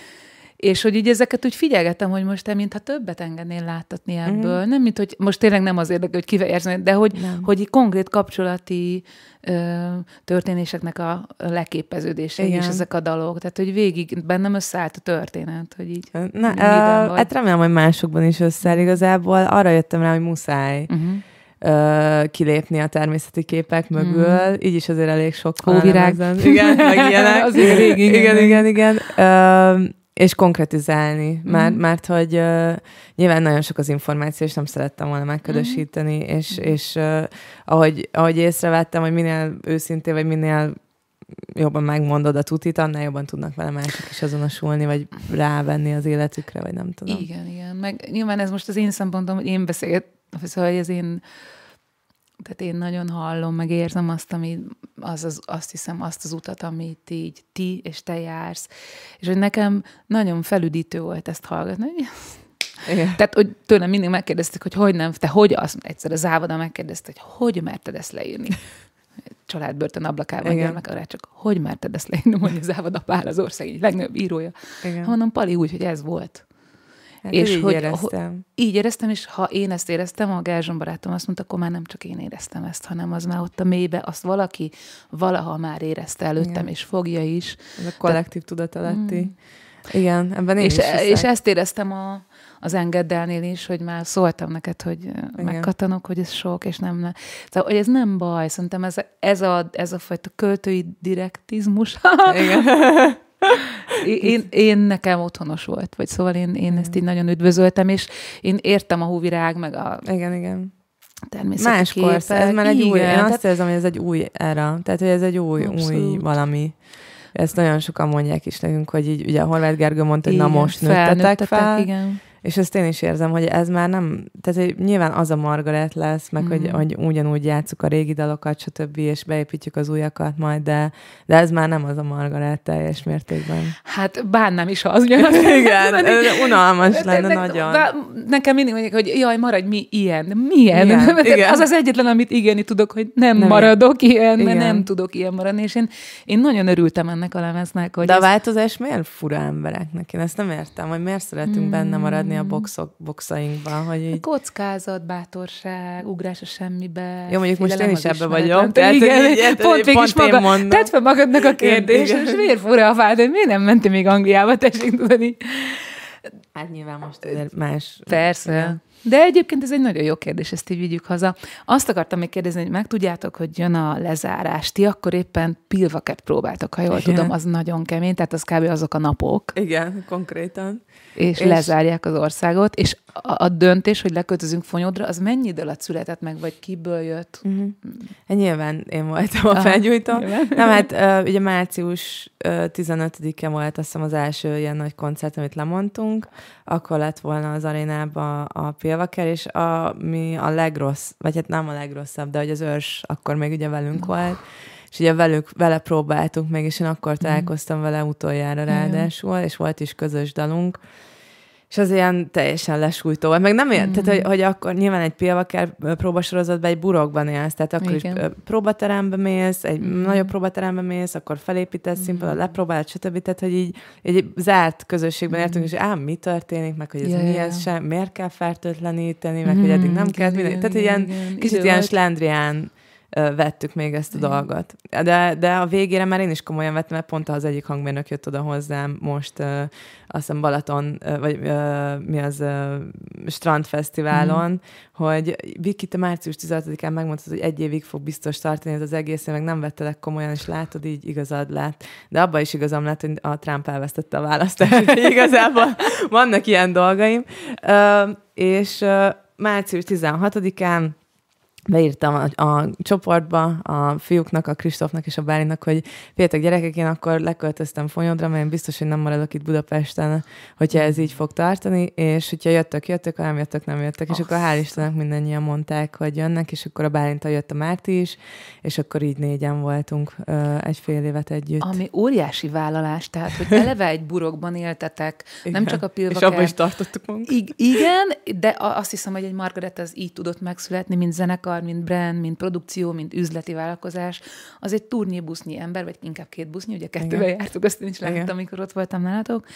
és hogy így ezeket úgy figyelgettem, hogy most te mintha többet engednél láttatni mhm. ebből. Mm-hmm. Nem, mint hogy most tényleg nem az érdekel, hogy kifejezni, de hogy, nem. hogy konkrét kapcsolati ö, történéseknek a leképeződése és ezek a dalok. Tehát, hogy végig bennem összeállt a történet, hogy így Na, uh, Hát remélem, hogy másokban is összeáll igazából. Arra jöttem rá, hogy muszáj. Uh-huh kilépni a természeti képek mögül. Mm. Így is azért elég sok van. Igen, meg *laughs* ilyenek. azért rég, igen. Igen, igen, igen. Uh, és konkretizálni, mm. mert, mert hogy uh, nyilván nagyon sok az információ, és nem szerettem volna megködösíteni, mm. és, és uh, ahogy, ahogy észrevettem, hogy minél őszintén, vagy minél jobban megmondod a tutit, annál jobban tudnak vele mások is azonosulni, vagy rávenni az életükre, vagy nem tudom. Igen, igen. Meg nyilván ez most az én szempontom, hogy én beszélget, szóval hogy az én tehát én nagyon hallom, meg érzem azt, ami, az, az, azt hiszem, azt az utat, amit így ti és te jársz. És hogy nekem nagyon felüdítő volt ezt hallgatni. Igen. *laughs* Tehát, hogy tőlem mindig megkérdezték, hogy hogy nem, te hogy azt, egyszer a závoda megkérdezte, hogy hogy merted ezt leírni. Családbörtön ablakában gyermek, arra csak hogy merted ezt leírni, hogy az Ávoda Pál az ország legnagyobb írója. Igen. Mondom, Pali úgy, hogy ez volt. Hát és így hogy, éreztem. Így éreztem, és ha én ezt éreztem, a Gerzson barátom azt mondta, akkor már nem csak én éreztem ezt, hanem az már ott a mélybe, azt valaki valaha már érezte előttem, Igen. és fogja is. Ez a kollektív Te... tudatalatti. Mm. Igen, ebben én és, is És ezt éreztem a, az engeddelnél is, hogy már szóltam neked, hogy Igen. megkatanok, hogy ez sok, és nem... Tehát, hogy ez nem baj, szerintem ez, ez, a, ez a fajta költői direktizmus. Igen. *laughs* én, én nekem otthonos volt, vagy szóval én, én ezt így nagyon üdvözöltem, és én értem a hóvirág, meg a... Igen, igen Más korsz, ez már egy új, én tehát... azt érzem, hogy ez egy új era, tehát hogy ez egy új, Abszolút. új valami. Ezt nagyon sokan mondják is nekünk, hogy így, ugye a Horváth Gergő mondta, hogy na most nőttetek fel. Igen. És ezt én is érzem, hogy ez már nem, tehát hogy nyilván az a Margaret lesz, meg mm. hogy, hogy ugyanúgy játszuk a régi dalokat, stb., és beépítjük az újakat majd, de, de ez már nem az a Margaret teljes mértékben. Hát bánnám is az, ugye? *laughs* Igen, *laughs* unalmas lenne ne, nagyon. De nekem mindig mondják, hogy jaj, maradj mi ilyen. Milyen? Igen, *laughs* igen. Az az egyetlen, amit igeni tudok, hogy nem, nem maradok ilyen, igen. nem tudok ilyen maradni, és én, én nagyon örültem ennek a lemeznek. Hogy de a változás miért fura embereknek? Én ezt nem értem, hogy miért szeretünk mm. benne maradni a boxok, boxainkban, hogy így... Kockázat, bátorság, ugrás a semmibe. Jó, mondjuk most én is ebbe vagyok. Tehát, igen, így, így, pont, pont is maga, mondom. tedd fel magadnak a kérdést, és miért fura a fád, hogy miért nem mentél még Angliába, tessék tudni. Hát nyilván most azért más. Persze. Ja. De egyébként ez egy nagyon jó kérdés, ezt így vigyük haza. Azt akartam még kérdezni, hogy meg tudjátok, hogy jön a lezárás. Ti akkor éppen pilvaket próbáltok, ha jól Igen. tudom, az nagyon kemény, tehát az kb. azok a napok. Igen, konkrétan és, és lezárják az országot, és a, a döntés, hogy leköltözünk Fonyodra, az mennyi idő alatt született meg, vagy kiből jött? Uh-huh. Hát nyilván én voltam a felgyújtó. Nem, hát ugye március uh, 15-e volt azt hiszem az első ilyen nagy koncert, amit lemondtunk, akkor lett volna az arénában a Pilvaker, és a, mi a legrossz, vagy hát nem a legrosszabb, de hogy az őrs akkor még ugye velünk volt, és ugye velük, vele próbáltunk meg, és én akkor mhm. találkoztam vele utoljára ráadásul, és volt is közös dalunk, és az ilyen teljesen lesújtó volt. Meg nem ér, mm. tehát, hogy, hogy akkor nyilván egy pilvaker próbasorozatban egy burokban élsz, tehát akkor Igen. is próbaterembe mész, egy mm. nagyobb próbaterembe mész, akkor felépítesz mm. színpadon, lepróbálod, stb. Tehát, hogy így egy zárt közösségben mm. értünk, és ám mi történik, meg hogy ez yeah. mi ez sem, miért kell fertőtleníteni, meg mm. hogy eddig nem kell, minden. Tehát, ilyen kicsit ilyen slendrián vettük még ezt a Igen. dolgot. De, de a végére már én is komolyan vettem, mert pont az egyik hangmérnök jött oda hozzám most, uh, azt hiszem Balaton, uh, vagy uh, mi az uh, strandfesztiválon, mm. hogy Viki, te március 16-án megmondtad, hogy egy évig fog biztos tartani ez az egész, meg nem vettelek komolyan, és látod, így igazad lett. De abban is igazam lett, hogy a Trump elvesztette a választást. Igazából *laughs* vannak ilyen dolgaim. Uh, és uh, március 16-án beírtam a, a csoportba a fiúknak, a Kristófnak és a Bálinak, hogy féltek gyerekek, én akkor leköltöztem Fonyodra, mert én biztos, hogy nem maradok itt Budapesten, hogyha ez így fog tartani, és hogyha jöttök, jöttök, ha nem jöttök, nem jöttek, és akkor hál' Istennek mindannyian mondták, hogy jönnek, és akkor a Bálintal jött a Márti is, és akkor így négyen voltunk uh, egy fél évet együtt. Ami óriási vállalás, tehát, hogy eleve egy burokban éltetek, igen. nem csak a pilvaker. És abban is tartottuk magunkat. I- igen, de azt hiszem, hogy egy Margaret az így tudott megszületni, mint zenekar, ipar, mint brand, mint produkció, mint üzleti vállalkozás, az egy turné busznyi ember, vagy inkább két busznyi, ugye kettővel jártuk, azt én is láttam, amikor ott voltam nálatok,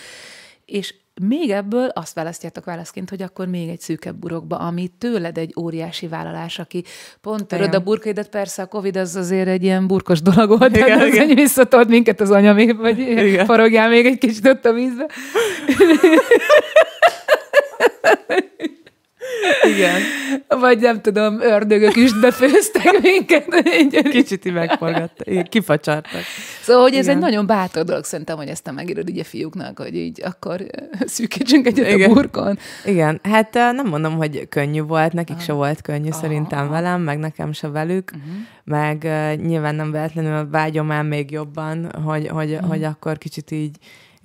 és még ebből azt választjátok válaszként, hogy akkor még egy szűkebb burokba, ami tőled egy óriási vállalás, aki pont töröd a burkaidat, persze a Covid az azért egy ilyen burkos dolog volt, igen, az, hogy visszatolt minket az anyamé, vagy igen. forogjál még egy kicsit ott a vízbe. *laughs* Igen. Vagy nem tudom, ördögök is befőztek minket. Kicsit így megforgattak, kifacsartak. Szóval, hogy ez Igen. egy nagyon bátor dolog szerintem, hogy ezt te megírod így a fiúknak, hogy így akkor szűkítsünk egyet Igen. a burkon. Igen, hát nem mondom, hogy könnyű volt, nekik Aha. se volt könnyű Aha. szerintem velem, meg nekem se velük, uh-huh. meg uh, nyilván nem véletlenül vágyom el még jobban, hogy, hogy, uh-huh. hogy akkor kicsit így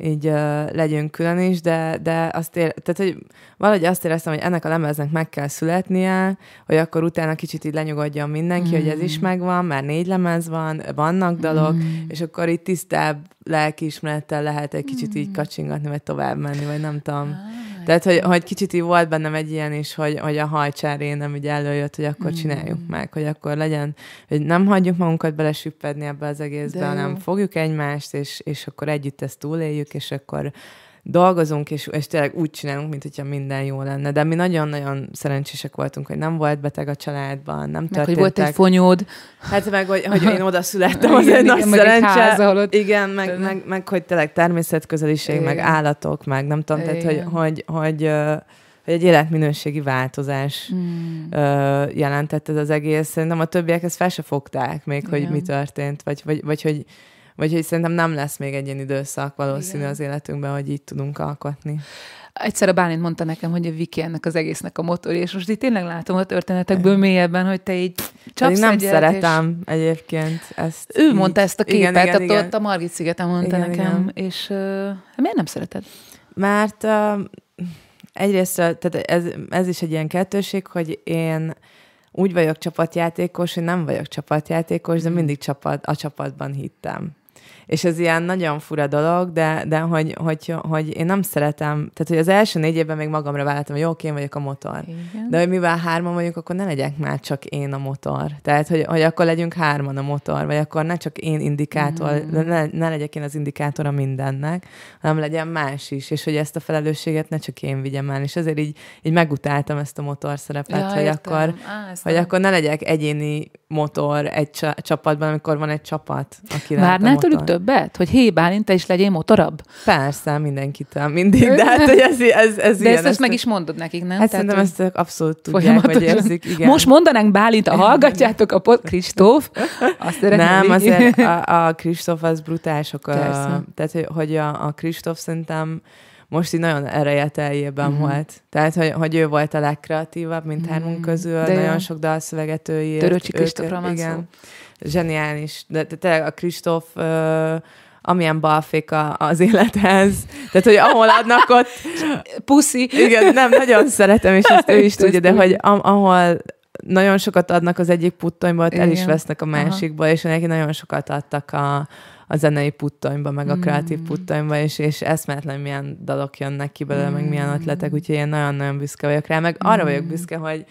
így uh, legyünk külön is, de, de azt ér, tehát, hogy valahogy azt éreztem, hogy ennek a lemeznek meg kell születnie, hogy akkor utána kicsit így lenyugodjon mindenki, mm. hogy ez is mm. megvan, már négy lemez van, vannak dalok, mm. és akkor itt tisztább lelkiismerettel lehet egy kicsit mm. így kacsingatni, vagy tovább menni, vagy nem tudom. Ah tehát, hogy, hogy kicsit így volt bennem egy ilyen is, hogy, hogy a hajcsáré nem ugye előjött, hogy akkor mm. csináljuk meg, hogy akkor legyen, hogy nem hagyjuk magunkat belesüppedni ebbe az egészbe, hanem fogjuk egymást, és, és akkor együtt ezt túléljük, és akkor dolgozunk, és, és tényleg úgy csinálunk, mint hogyha minden jó lenne. De mi nagyon-nagyon szerencsések voltunk, hogy nem volt beteg a családban, nem meg, történtek. hogy volt egy fonyód. Hát meg, hogy, hogy én oda születtem, az *laughs* igen, egy nagy igen, szerencse. Meg egy igen, meg, meg, meg, hogy tényleg természetközeliség, igen. meg állatok, meg nem tudom, igen. tehát, hogy, hogy, hogy, hogy egy életminőségi változás mm. jelentett ez az egész. Szerintem a többiek ezt fel se fogták még, igen. hogy mi történt, vagy, vagy, vagy hogy vagy hogy szerintem nem lesz még egy ilyen időszak valószínű Igen. az életünkben, hogy így tudunk alkotni. Egyszer a Bálint mondta nekem, hogy a Viki ennek az egésznek a motor, és most itt tényleg látom a történetekből mélyebben, hogy te így csapsz nem egyet, szeretem egyébként ezt. És ő így. mondta ezt a képet, Igen, igen, igen. ott a Margit szigeten mondta Igen, nekem, igen. és uh, miért nem szereted? Mert uh, egyrészt tehát ez, ez is egy ilyen kettőség, hogy én úgy vagyok csapatjátékos, hogy nem vagyok csapatjátékos, de mindig csapat, a csapatban hittem. És ez ilyen nagyon fura dolog, de, de hogy, hogy, hogy én nem szeretem, tehát hogy az első négy évben még magamra vállaltam, hogy jó, oké, én vagyok a motor. Igen. De hogy mivel hárman vagyunk, akkor ne legyek már csak én a motor. Tehát, hogy, hogy akkor legyünk hárman a motor, vagy akkor ne csak én indikátor, Mm. ne, ne legyek én az indikátora mindennek, hanem legyen más is, és hogy ezt a felelősséget ne csak én vigyem el. És ezért így, így megutáltam ezt a motor szerepet, Ja, hogy értem. akkor Á, hogy akkor ne legyek egyéni motor egy csa- csapatban, amikor van egy csapat, aki lehet a Várnál motor. tőlük többet? Hogy hé, Bálint, te is legyél motorabb? Persze, mindenkitől, mindig, de hát, *laughs* hogy ez, ez, ez De ilyen, ezt, ezt meg is mondod nekik, nem? Hát Tehát, szerintem ezt abszolút tudják, vagy érzik. Igen. Most mondanánk Bálint, ha *laughs* hallgatjátok a pod, Kristóf, azt Nem, azért a, a Kristóf az brutálisok. A, tehát, hogy, hogy a, a Kristóf szerintem most így nagyon erejeteljében Mhm. mm-hmm. volt. Tehát, hogy, hogy ő volt a legkreatívabb, mint hármunk Mhm. közül. De jó. nagyon sok dalszöveget ő írt. Törőcsi van igen. szó. Zseniális. De, de tényleg a Kristóf amilyen balfék a, az élethez. Tehát, hogy ahol adnak ott, *laughs* Puszi. igen, nem, nagyon szeretem, és ezt ő is tudja, de hogy ahol nagyon sokat adnak az egyik puttonyból, ott el is vesznek a másikból, és neki nagyon sokat adtak a, a zenei puttonyba, meg a kreatív Mm. puttonyba, és, és eszméletlen milyen dalok jönnek ki belőle, meg milyen Mm. ötletek, úgyhogy én nagyon-nagyon büszke vagyok rá, meg arra Mm. vagyok büszke, hogy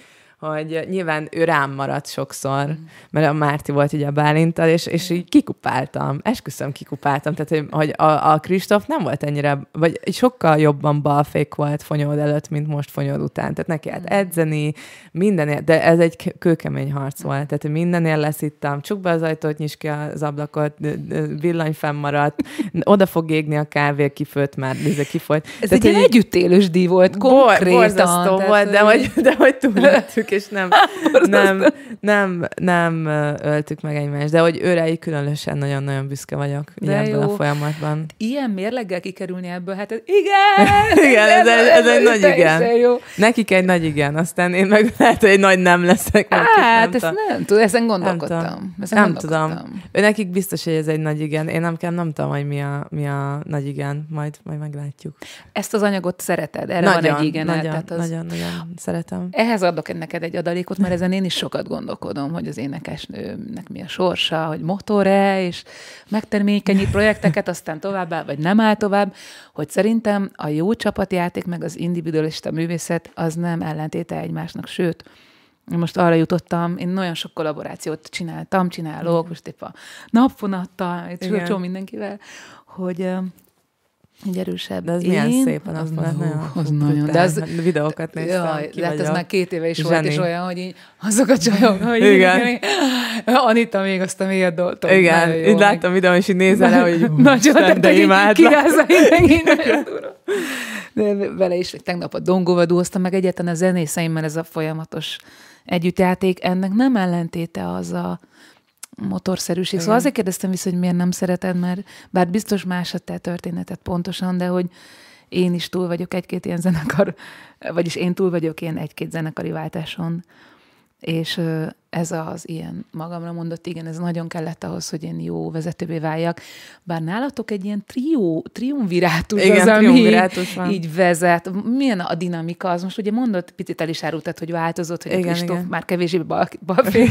hogy nyilván ő rám maradt sokszor, mert a Márti volt ugye a Bálintal, és, és így kikupáltam, esküszöm kikupáltam, tehát hogy, hogy a, a Kristóf nem volt ennyire, vagy sokkal jobban balfék volt fonyód előtt, mint most fonyód után, tehát neki Mm. hát edzeni, mindenért, de ez egy kőkemény harc volt, tehát mindenért leszittam, csuk be az ajtót, nyis ki az ablakot, villany fennmaradt, *laughs* oda fog égni a kávé, kifőtt már, nézze, kifolyt. Ez Tehát, egy ilyen együttélős díj volt, Bor- konkrétan. borzasztó tehát, volt, de hogy, de hogy túléltük, és *laughs* nem, nem, nem, nem öltük meg egymást. De hogy őre így különösen nagyon-nagyon büszke vagyok De ebben a folyamatban. Ilyen mérleggel kikerülni ebből, hát ez, igen! *laughs* Igen, ez egy- ez egy nagy igen. Jó. Nekik egy nagy igen, aztán én meg *laughs* lehet, hogy egy nagy nem leszek. Hát, ezt tudom. nem tudom, ezen tudom. gondolkodtam. Nem gondolkodtam. Ő nekik biztos, hogy ez egy nagy igen. Én nem, nem, nem tudom, hogy mi a, mi a nagy igen. Majd, majd meglátjuk. Ezt az anyagot szereted, erre nagyon, van egy igen. nagyon, tehát az, nagyon, nagyon szeretem. Ehhez adok neked egy adalékot, mert ezen én is sokat gondolkodom, hogy az énekesnőnek mi a sorsa, hogy motor-e, és megtermékenyít projekteket, aztán tovább vagy nem áll tovább, hogy szerintem a jó csapatjáték meg az individualista művészet az nem ellentéte egymásnak, sőt, most arra jutottam, én nagyon sok kollaborációt csináltam, csinálok, most épp a napfonattal, Igen. csomó mindenkivel, hogy egy erősebb De az én, milyen szép a az napfonat, nagyon, az nagyon, de az, videókat néztem, Jaj, ki de hát ez már két éve is volt, Zseni. és olyan, hogy így azok a csajok, hogy Igen. így, Anita még azt a mélyet doltom. Igen, jó, így meg- láttam videón, és így nézel le, hogy *laughs* Nagyon, de így imádlak. Mindenki. De vele is tegnap a dongóval dúztam, meg egyetlen a zenészeimmel ez a folyamatos együttjáték, ennek nem ellentéte az a motorszerűség. Szóval Igen. azért kérdeztem vissza, hogy miért nem szereted, mert bár biztos más a te történetet pontosan, de hogy én is túl vagyok egy-két ilyen zenekar, vagyis én túl vagyok ilyen egy-két zenekari váltáson, és ez az ilyen magamra mondott, igen, ez nagyon kellett ahhoz, hogy én jó vezetővé váljak. Bár nálatok egy ilyen trió, triumvirátus Igen, az, ami triumvirátus van. így vezet. Milyen a dinamika az? Most ugye mondott, picit el is árultad, hogy változott, hogy Igen, a Kristóf igen. már kevésbé bal, *laughs* balfék.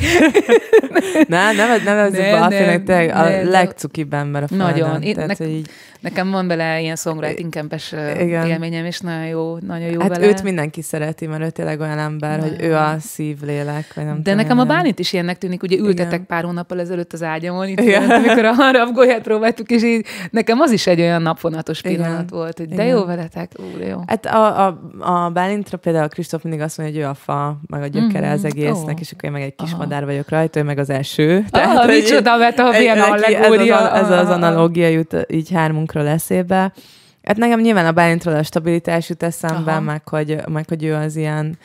Ne, nem, nem, Ne, a nem, tényleg a ne, de- legcukibb ember a. Nagyon. Én- Tehát, nek- így, Nekem van bele ilyen songwriting kempes ö, Igen. élményem, és nagyon jó, nagyon jó hát vele. őt mindenki szereti, mert ő tényleg olyan ember, hogy ő a szívlélek, vagy nem De tudom, nekem a Bálint is ilyennek tűnik, ugye ültetek Igen. pár hónappal ezelőtt az ágyamon, itt Igen. volt, amikor a harap golyát próbáltuk, és így nekem az is egy olyan napfonatos Igen. pillanat volt, hogy de Igen. jó veletek, úr, jó. Hát a, a, a Bálintra például Kristóf mindig azt mondja, hogy ő a fa, meg a gyökere Mhm. az egésznek, Ó. és akkor én meg egy kis Aha. madár vagyok rajta, ő meg az első. Ah, hogy így- micsoda, mert a ilyen neki ez az, allegória. az Ah, analógia jut így hármunkról eszébe. Hát nekem nyilván a Bálintról a stabilitás jut eszembe, Aha. meg hogy, meg hogy ő az ilyen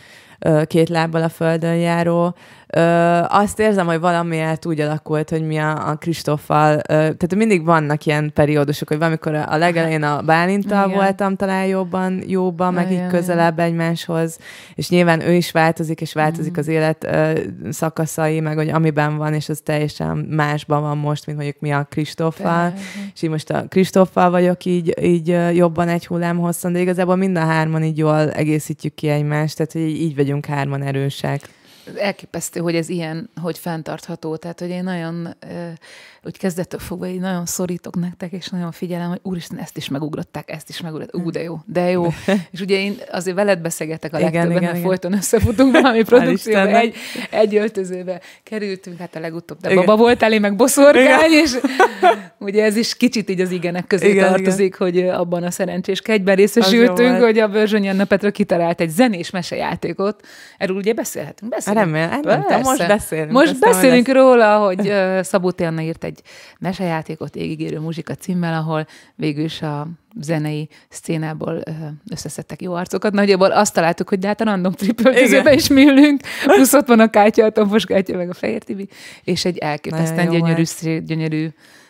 két lábbal a földön járó. Ö, azt érzem, hogy valamiért úgy alakult, hogy mi a, a Kristoffal, tehát mindig vannak ilyen periódusok, hogy valamikor a legelején a Bálintal voltam talán jobban, jobban, meg így közelebb egymáshoz, és nyilván ő is változik, és változik mm. az élet ö, szakaszai, meg hogy amiben van, és az teljesen másban van most, mint mondjuk mi a Kristoffal, és így most a Kristoffal vagyok így, így jobban egy hullám hosszan, de igazából mind a hárman így jól egészítjük ki egymást, tehát hogy így, így vagyunk hárman erősek elképesztő, hogy ez ilyen, hogy fenntartható. Tehát, hogy én nagyon, úgy kezdettől fogva, én nagyon szorítok nektek, és nagyon figyelem, hogy úristen, ezt is megugrották, ezt is megugrották. Ú, de jó, de jó. *laughs* és ugye én azért veled beszélgetek a legtöbbet, igen, mert igen. folyton összefutunk valami *laughs* *laughs* produkcióba, egy, egy öltözőbe kerültünk, hát a legutóbb, de igen. baba voltál, én meg boszorkány, igen. és ugye ez is kicsit így az igenek közé igen, tartozik, igen. hogy abban a szerencsés kegyben részesültünk, hogy a Börzsöny Janna Petra kitalált egy zenés mesejátékot. Erről ugye beszélhetünk, beszélhetünk Remélem, hát nem tudom, most beszélünk. Most beszélünk lesz. róla, hogy Szabó Anna írt egy mesejátékot égigérő muzsika címmel, ahol végül is a zenei szcénából összeszedtek jó arcokat. Nagyjából azt találtuk, hogy de hát a random tripöltözőbe is mi ülünk, plusz ott van a kátya, a tompos kátya, meg a fehér tibi, és egy elképesztően gyönyörű, gyönyörű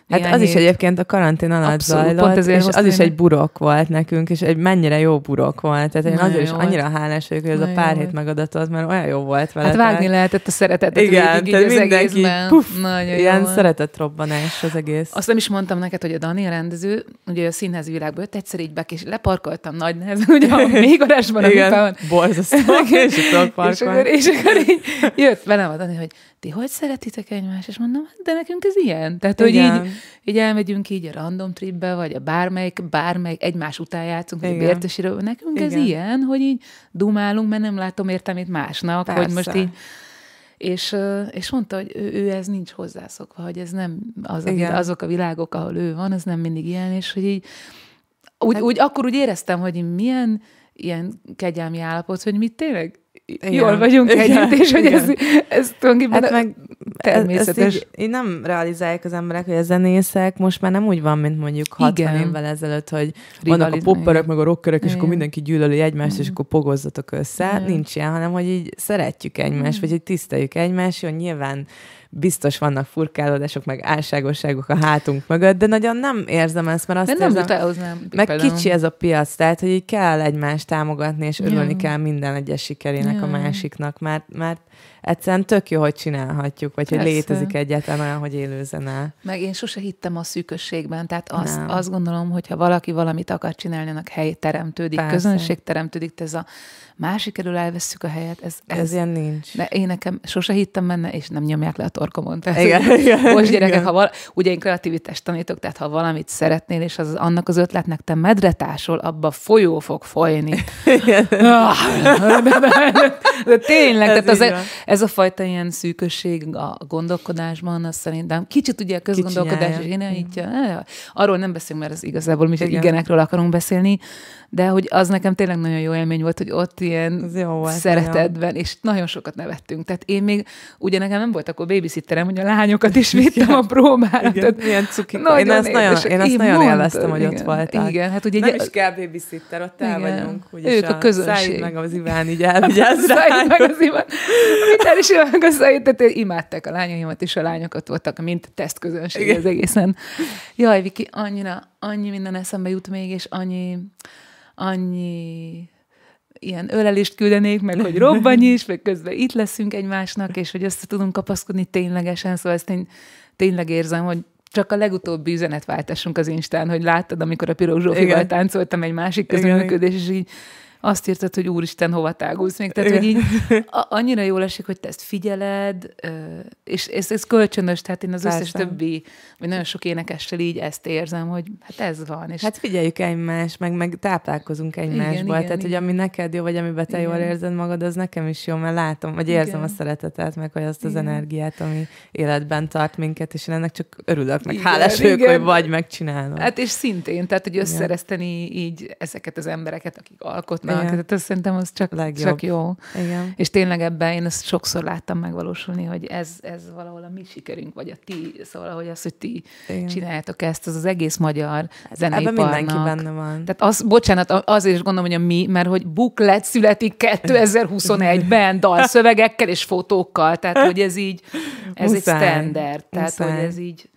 Hát az hét. is egyébként a karantén alatt Abszolút, zajlott, és az is egy burok volt nekünk, és egy mennyire jó burok volt. Tehát én azért is annyira hálás vagyok, hogy ez a pár hét megadatott, mert olyan jó volt vele. Hát vágni lehetett a szeretetet. Igen, így, tehát mindenki, puf, ilyen jó. szeretett robbanás az egész. Azt nem is mondtam neked, hogy a Dani rendező, ugye a színházi világból jött, egyszer így bek, és leparkoltam nagy nehezen, ugye *laughs* a még adásban a Igen, borzasztó, *laughs* és, és, akkor, és akkor így jött velem a Dani, hogy ti hogy szeretitek egymást? És mondom, hát de nekünk ez ilyen. Tehát, hogy így, így elmegyünk így a random tripbe, vagy a bármelyik, bármelyik egymás után játszunk, vagy a Bértesiről. Nekünk Igen. ez ilyen, hogy így dumálunk, mert nem látom értelmét másnak, Persze. hogy most így és, és mondta, hogy ő, ő ez nincs hozzászokva, hogy ez nem az a, azok a világok, ahol ő van, az nem mindig ilyen, és hogy így úgy, hát, úgy akkor úgy éreztem, hogy milyen ilyen kegyelmi állapot, hogy mi tényleg igen. jól vagyunk igen. együtt, és hogy igen. ez, ez tulajdonképpen hát meg természetes. Ezt így, így nem realizálják az emberek, hogy a zenészek most már nem úgy van, mint mondjuk 60 igen. évvel ezelőtt, hogy vannak a popperek, meg a rockerek, és akkor mindenki gyűlöli egymást, igen. és akkor pogozzatok össze. Igen. Nincs ilyen, hanem hogy így szeretjük egymást, igen. vagy hogy tiszteljük egymást, jó, nyilván biztos vannak furkálódások, meg álságosságok a hátunk mögött, de nagyon nem érzem ezt, mert azt de nem érzem, nem, meg például. kicsi ez a piac, tehát hogy így kell egymást támogatni, és örülni ja. kell minden egyes sikerének ja. a másiknak, mert, mert egyszerűen tök jó, hogy csinálhatjuk, vagy Persze. hogy létezik egyáltalán olyan, hogy élő zene. Meg én sose hittem a szűkösségben, tehát azt, azt gondolom, hogy ha valaki valamit akar csinálni, annak hely teremtődik, Persze. közönség teremtődik, ez a másik elől elveszük a helyet. Ez, ez, ez ilyen nincs. De én nekem sose hittem benne, és nem nyomják le a torkomon. Tehát, igen, *laughs* igen, most gyerekek, igen. ha val, ugye én kreativitást tanítok, tehát ha valamit szeretnél, és az annak az ötletnek te medretásol, abba folyó fog folyni. *laughs* Igen. *laughs* de, de, de, de tényleg, ez tehát az, e- ez a fajta ilyen szűkösség a gondolkodásban, az szerintem kicsit ugye a közgondolkodás is irányítja. Arról nem beszélünk, mert ez igazából mi igenekről akarunk beszélni, de hogy az nekem tényleg nagyon jó élmény volt, hogy ott ilyen jó volt, szeretetben, jó. és nagyon sokat nevettünk. Tehát én még, ugye nekem nem volt akkor babysitterem, hogy a lányokat is vittem a próbára. Igen, tehát, milyen cuki. Nagyon én ezt nagyon, én ezt nagyon élveztem, hogy igen, ott voltál. Igen, hát ugye nem egy, is kell babysitter, ott el vagyunk. Ők a, a közönség. meg az Iván így elvigyáz rá. meg az Iván. *laughs* is meg a Száid, tehát imádták a lányaimat, és a lányokat voltak, mint tesztközönség az egészen. Jaj, Viki, annyira, annyi minden eszembe jut még, és annyi annyi ilyen ölelést küldenék, meg hogy robbanj is, meg közben itt leszünk egymásnak, és hogy össze tudunk kapaszkodni ténylegesen, szóval ezt én tényleg érzem, hogy csak a legutóbbi üzenetváltásunk az Instán, hogy láttad, amikor a Piros Zsófival táncoltam egy másik közönműködés, és így azt írtad, hogy úristen, hova tágulsz még. Tehát, hogy így annyira jól esik, hogy te ezt figyeled, és ez, ez kölcsönös, tehát én az Persze. összes többi, vagy nagyon sok énekessel így ezt érzem, hogy hát ez van. És hát figyeljük egymást, meg, meg táplálkozunk egymásból. Igen, tehát, igen, hogy ami neked jó, vagy amiben te igen. jól érzed magad, az nekem is jó, mert látom, vagy érzem igen. a szeretetet, meg hogy azt az igen. energiát, ami életben tart minket, és én ennek csak örülök, meg igen, hálás vagyok, hogy vagy megcsinálom. Hát és szintén, tehát, hogy összereszteni így ezeket az embereket, akik alkotnak, Igen. Tehát azt szerintem az csak, Legjobb. csak jó. Igen. És tényleg ebben én ezt sokszor láttam megvalósulni, hogy ez, ez valahol a mi sikerünk, vagy a ti, szóval hogy az, hogy ti Igen. csináljátok ezt, az az egész magyar hát zeneiparnak. Ebben mindenki benne van. Tehát az, bocsánat, azért is gondolom, hogy a mi, mert hogy buklet születik 2021-ben *laughs* dalszövegekkel és fotókkal, tehát hogy ez így, ez Muszáj. egy standard, tehát Muszáj. hogy ez így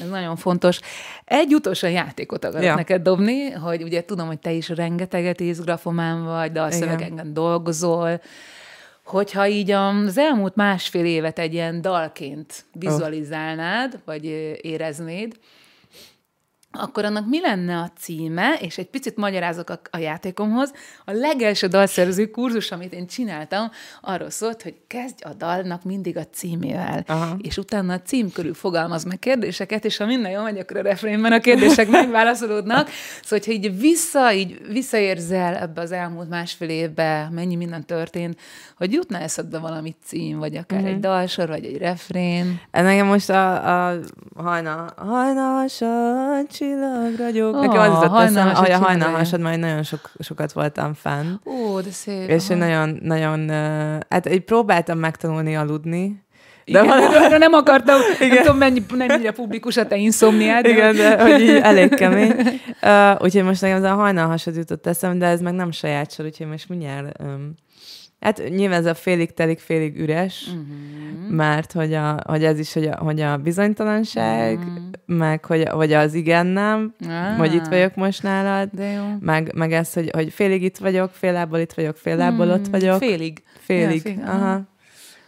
ez nagyon fontos. Egy utolsó játékot akarok ja. neked dobni, hogy ugye tudom, hogy te is rengeteget írsz grafomán vagy, de a szövegeken dolgozol. Hogyha így az elmúlt másfél évet egy ilyen dalként vizualizálnád, oh. vagy éreznéd, akkor annak mi lenne a címe, és egy picit magyarázok a, a játékomhoz. A legelső dalszerző kurzus, amit én csináltam, arról szólt, hogy kezdj a dalnak mindig a címével, Aha. és utána a cím körül fogalmaz meg kérdéseket, és ha minden jól megy, akkor a refrénben a kérdések *laughs* megválaszolódnak. Szóval, hogyha így vissza, így visszaérzel ebbe az elmúlt másfél évbe, mennyi minden történt, hogy jutna eszedbe valami cím, vagy akár uh-huh. egy dalsor, vagy egy refrén. Nekem most a, a hajna, hajnalsad, csillagragyog. Oh, Nekem az jutott eszem, hogy a hajnalhasad, majd nagyon sok, sokat voltam fenn. Ó, de szép. És én nagyon, nagyon, hát így próbáltam megtanulni aludni, de Igen, van... nem akartam, Igen. nem tudom, mennyi, mennyire publikus a te inszomniád. Igen, de hogy így elég kemény. *laughs* Uh, úgyhogy most nekem ez a hajnalhasad jutott eszem, de ez meg nem saját sor, úgyhogy most mindjárt um, Hát nyilván ez a félig telik, félig üres, uh-huh. mert hogy, a, hogy ez is, hogy a, hogy a bizonytalanság, uh-huh. meg hogy, hogy az igen nem, ah. hogy itt vagyok most nálad, De jó. Meg, meg ez, hogy, hogy félig itt vagyok, fél lábbal itt vagyok, fél lábbal hmm. ott vagyok. Félig. Félig, ja, fél, aha.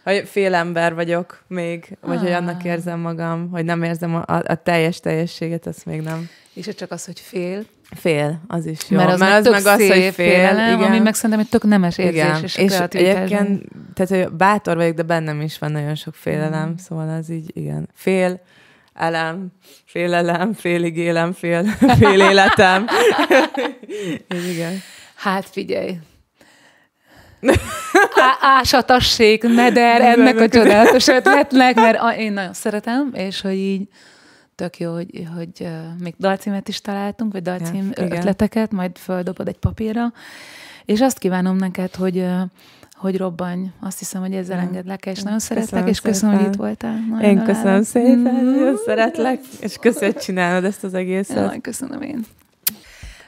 Hogy fél ember vagyok még, vagy ah. hogy annak érzem magam, hogy nem érzem a, a, a teljes teljességet, azt még nem. És csak az, hogy fél, Fél, az is jó. Mert az, Mert az meg az, hogy fél, félelem, igen. ami meg szerintem egy tök nemes érzés. Igen. És, és egyébként, tehát hogy bátor vagyok, de bennem is van nagyon sok félelem, mm. szóval az így, igen. Fél, elem, félelem, félig élem, fél, *laughs* fél életem. *laughs* igen. Hát figyelj, ásatassék, meder ennek a csodálatos ötletnek, mert én nagyon szeretem, és hogy így tök jó, hogy, hogy uh, még dalcímet is találtunk, vagy dalcím ja, ötleteket, majd földobod egy papírra, és azt kívánom neked, hogy uh, hogy robbanj. Azt hiszem, hogy ezzel engedlek, és nagyon szeretlek, köszönöm és köszönöm, hogy itt voltál. Nagyon én köszönöm szépen, nagyon *laughs* szeretlek, és köszönöm, hogy csinálod ezt az egészet. Ja, köszönöm én.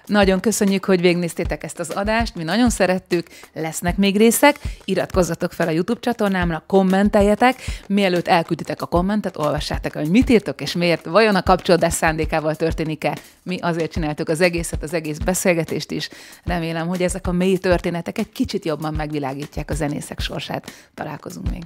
Nagyon köszönjük, hogy végignéztétek ezt az adást, mi nagyon szerettük, lesznek még részek, iratkozzatok fel a YouTube csatornámra, kommenteljetek, mielőtt elkülditek a kommentet, olvassátok, hogy mit írtok és miért, vajon a kapcsolódás szándékával történik-e. Mi azért csináltuk az egészet, az egész beszélgetést is. Remélem, hogy ezek a mély történetek egy kicsit jobban megvilágítják a zenészek sorsát. Találkozunk még.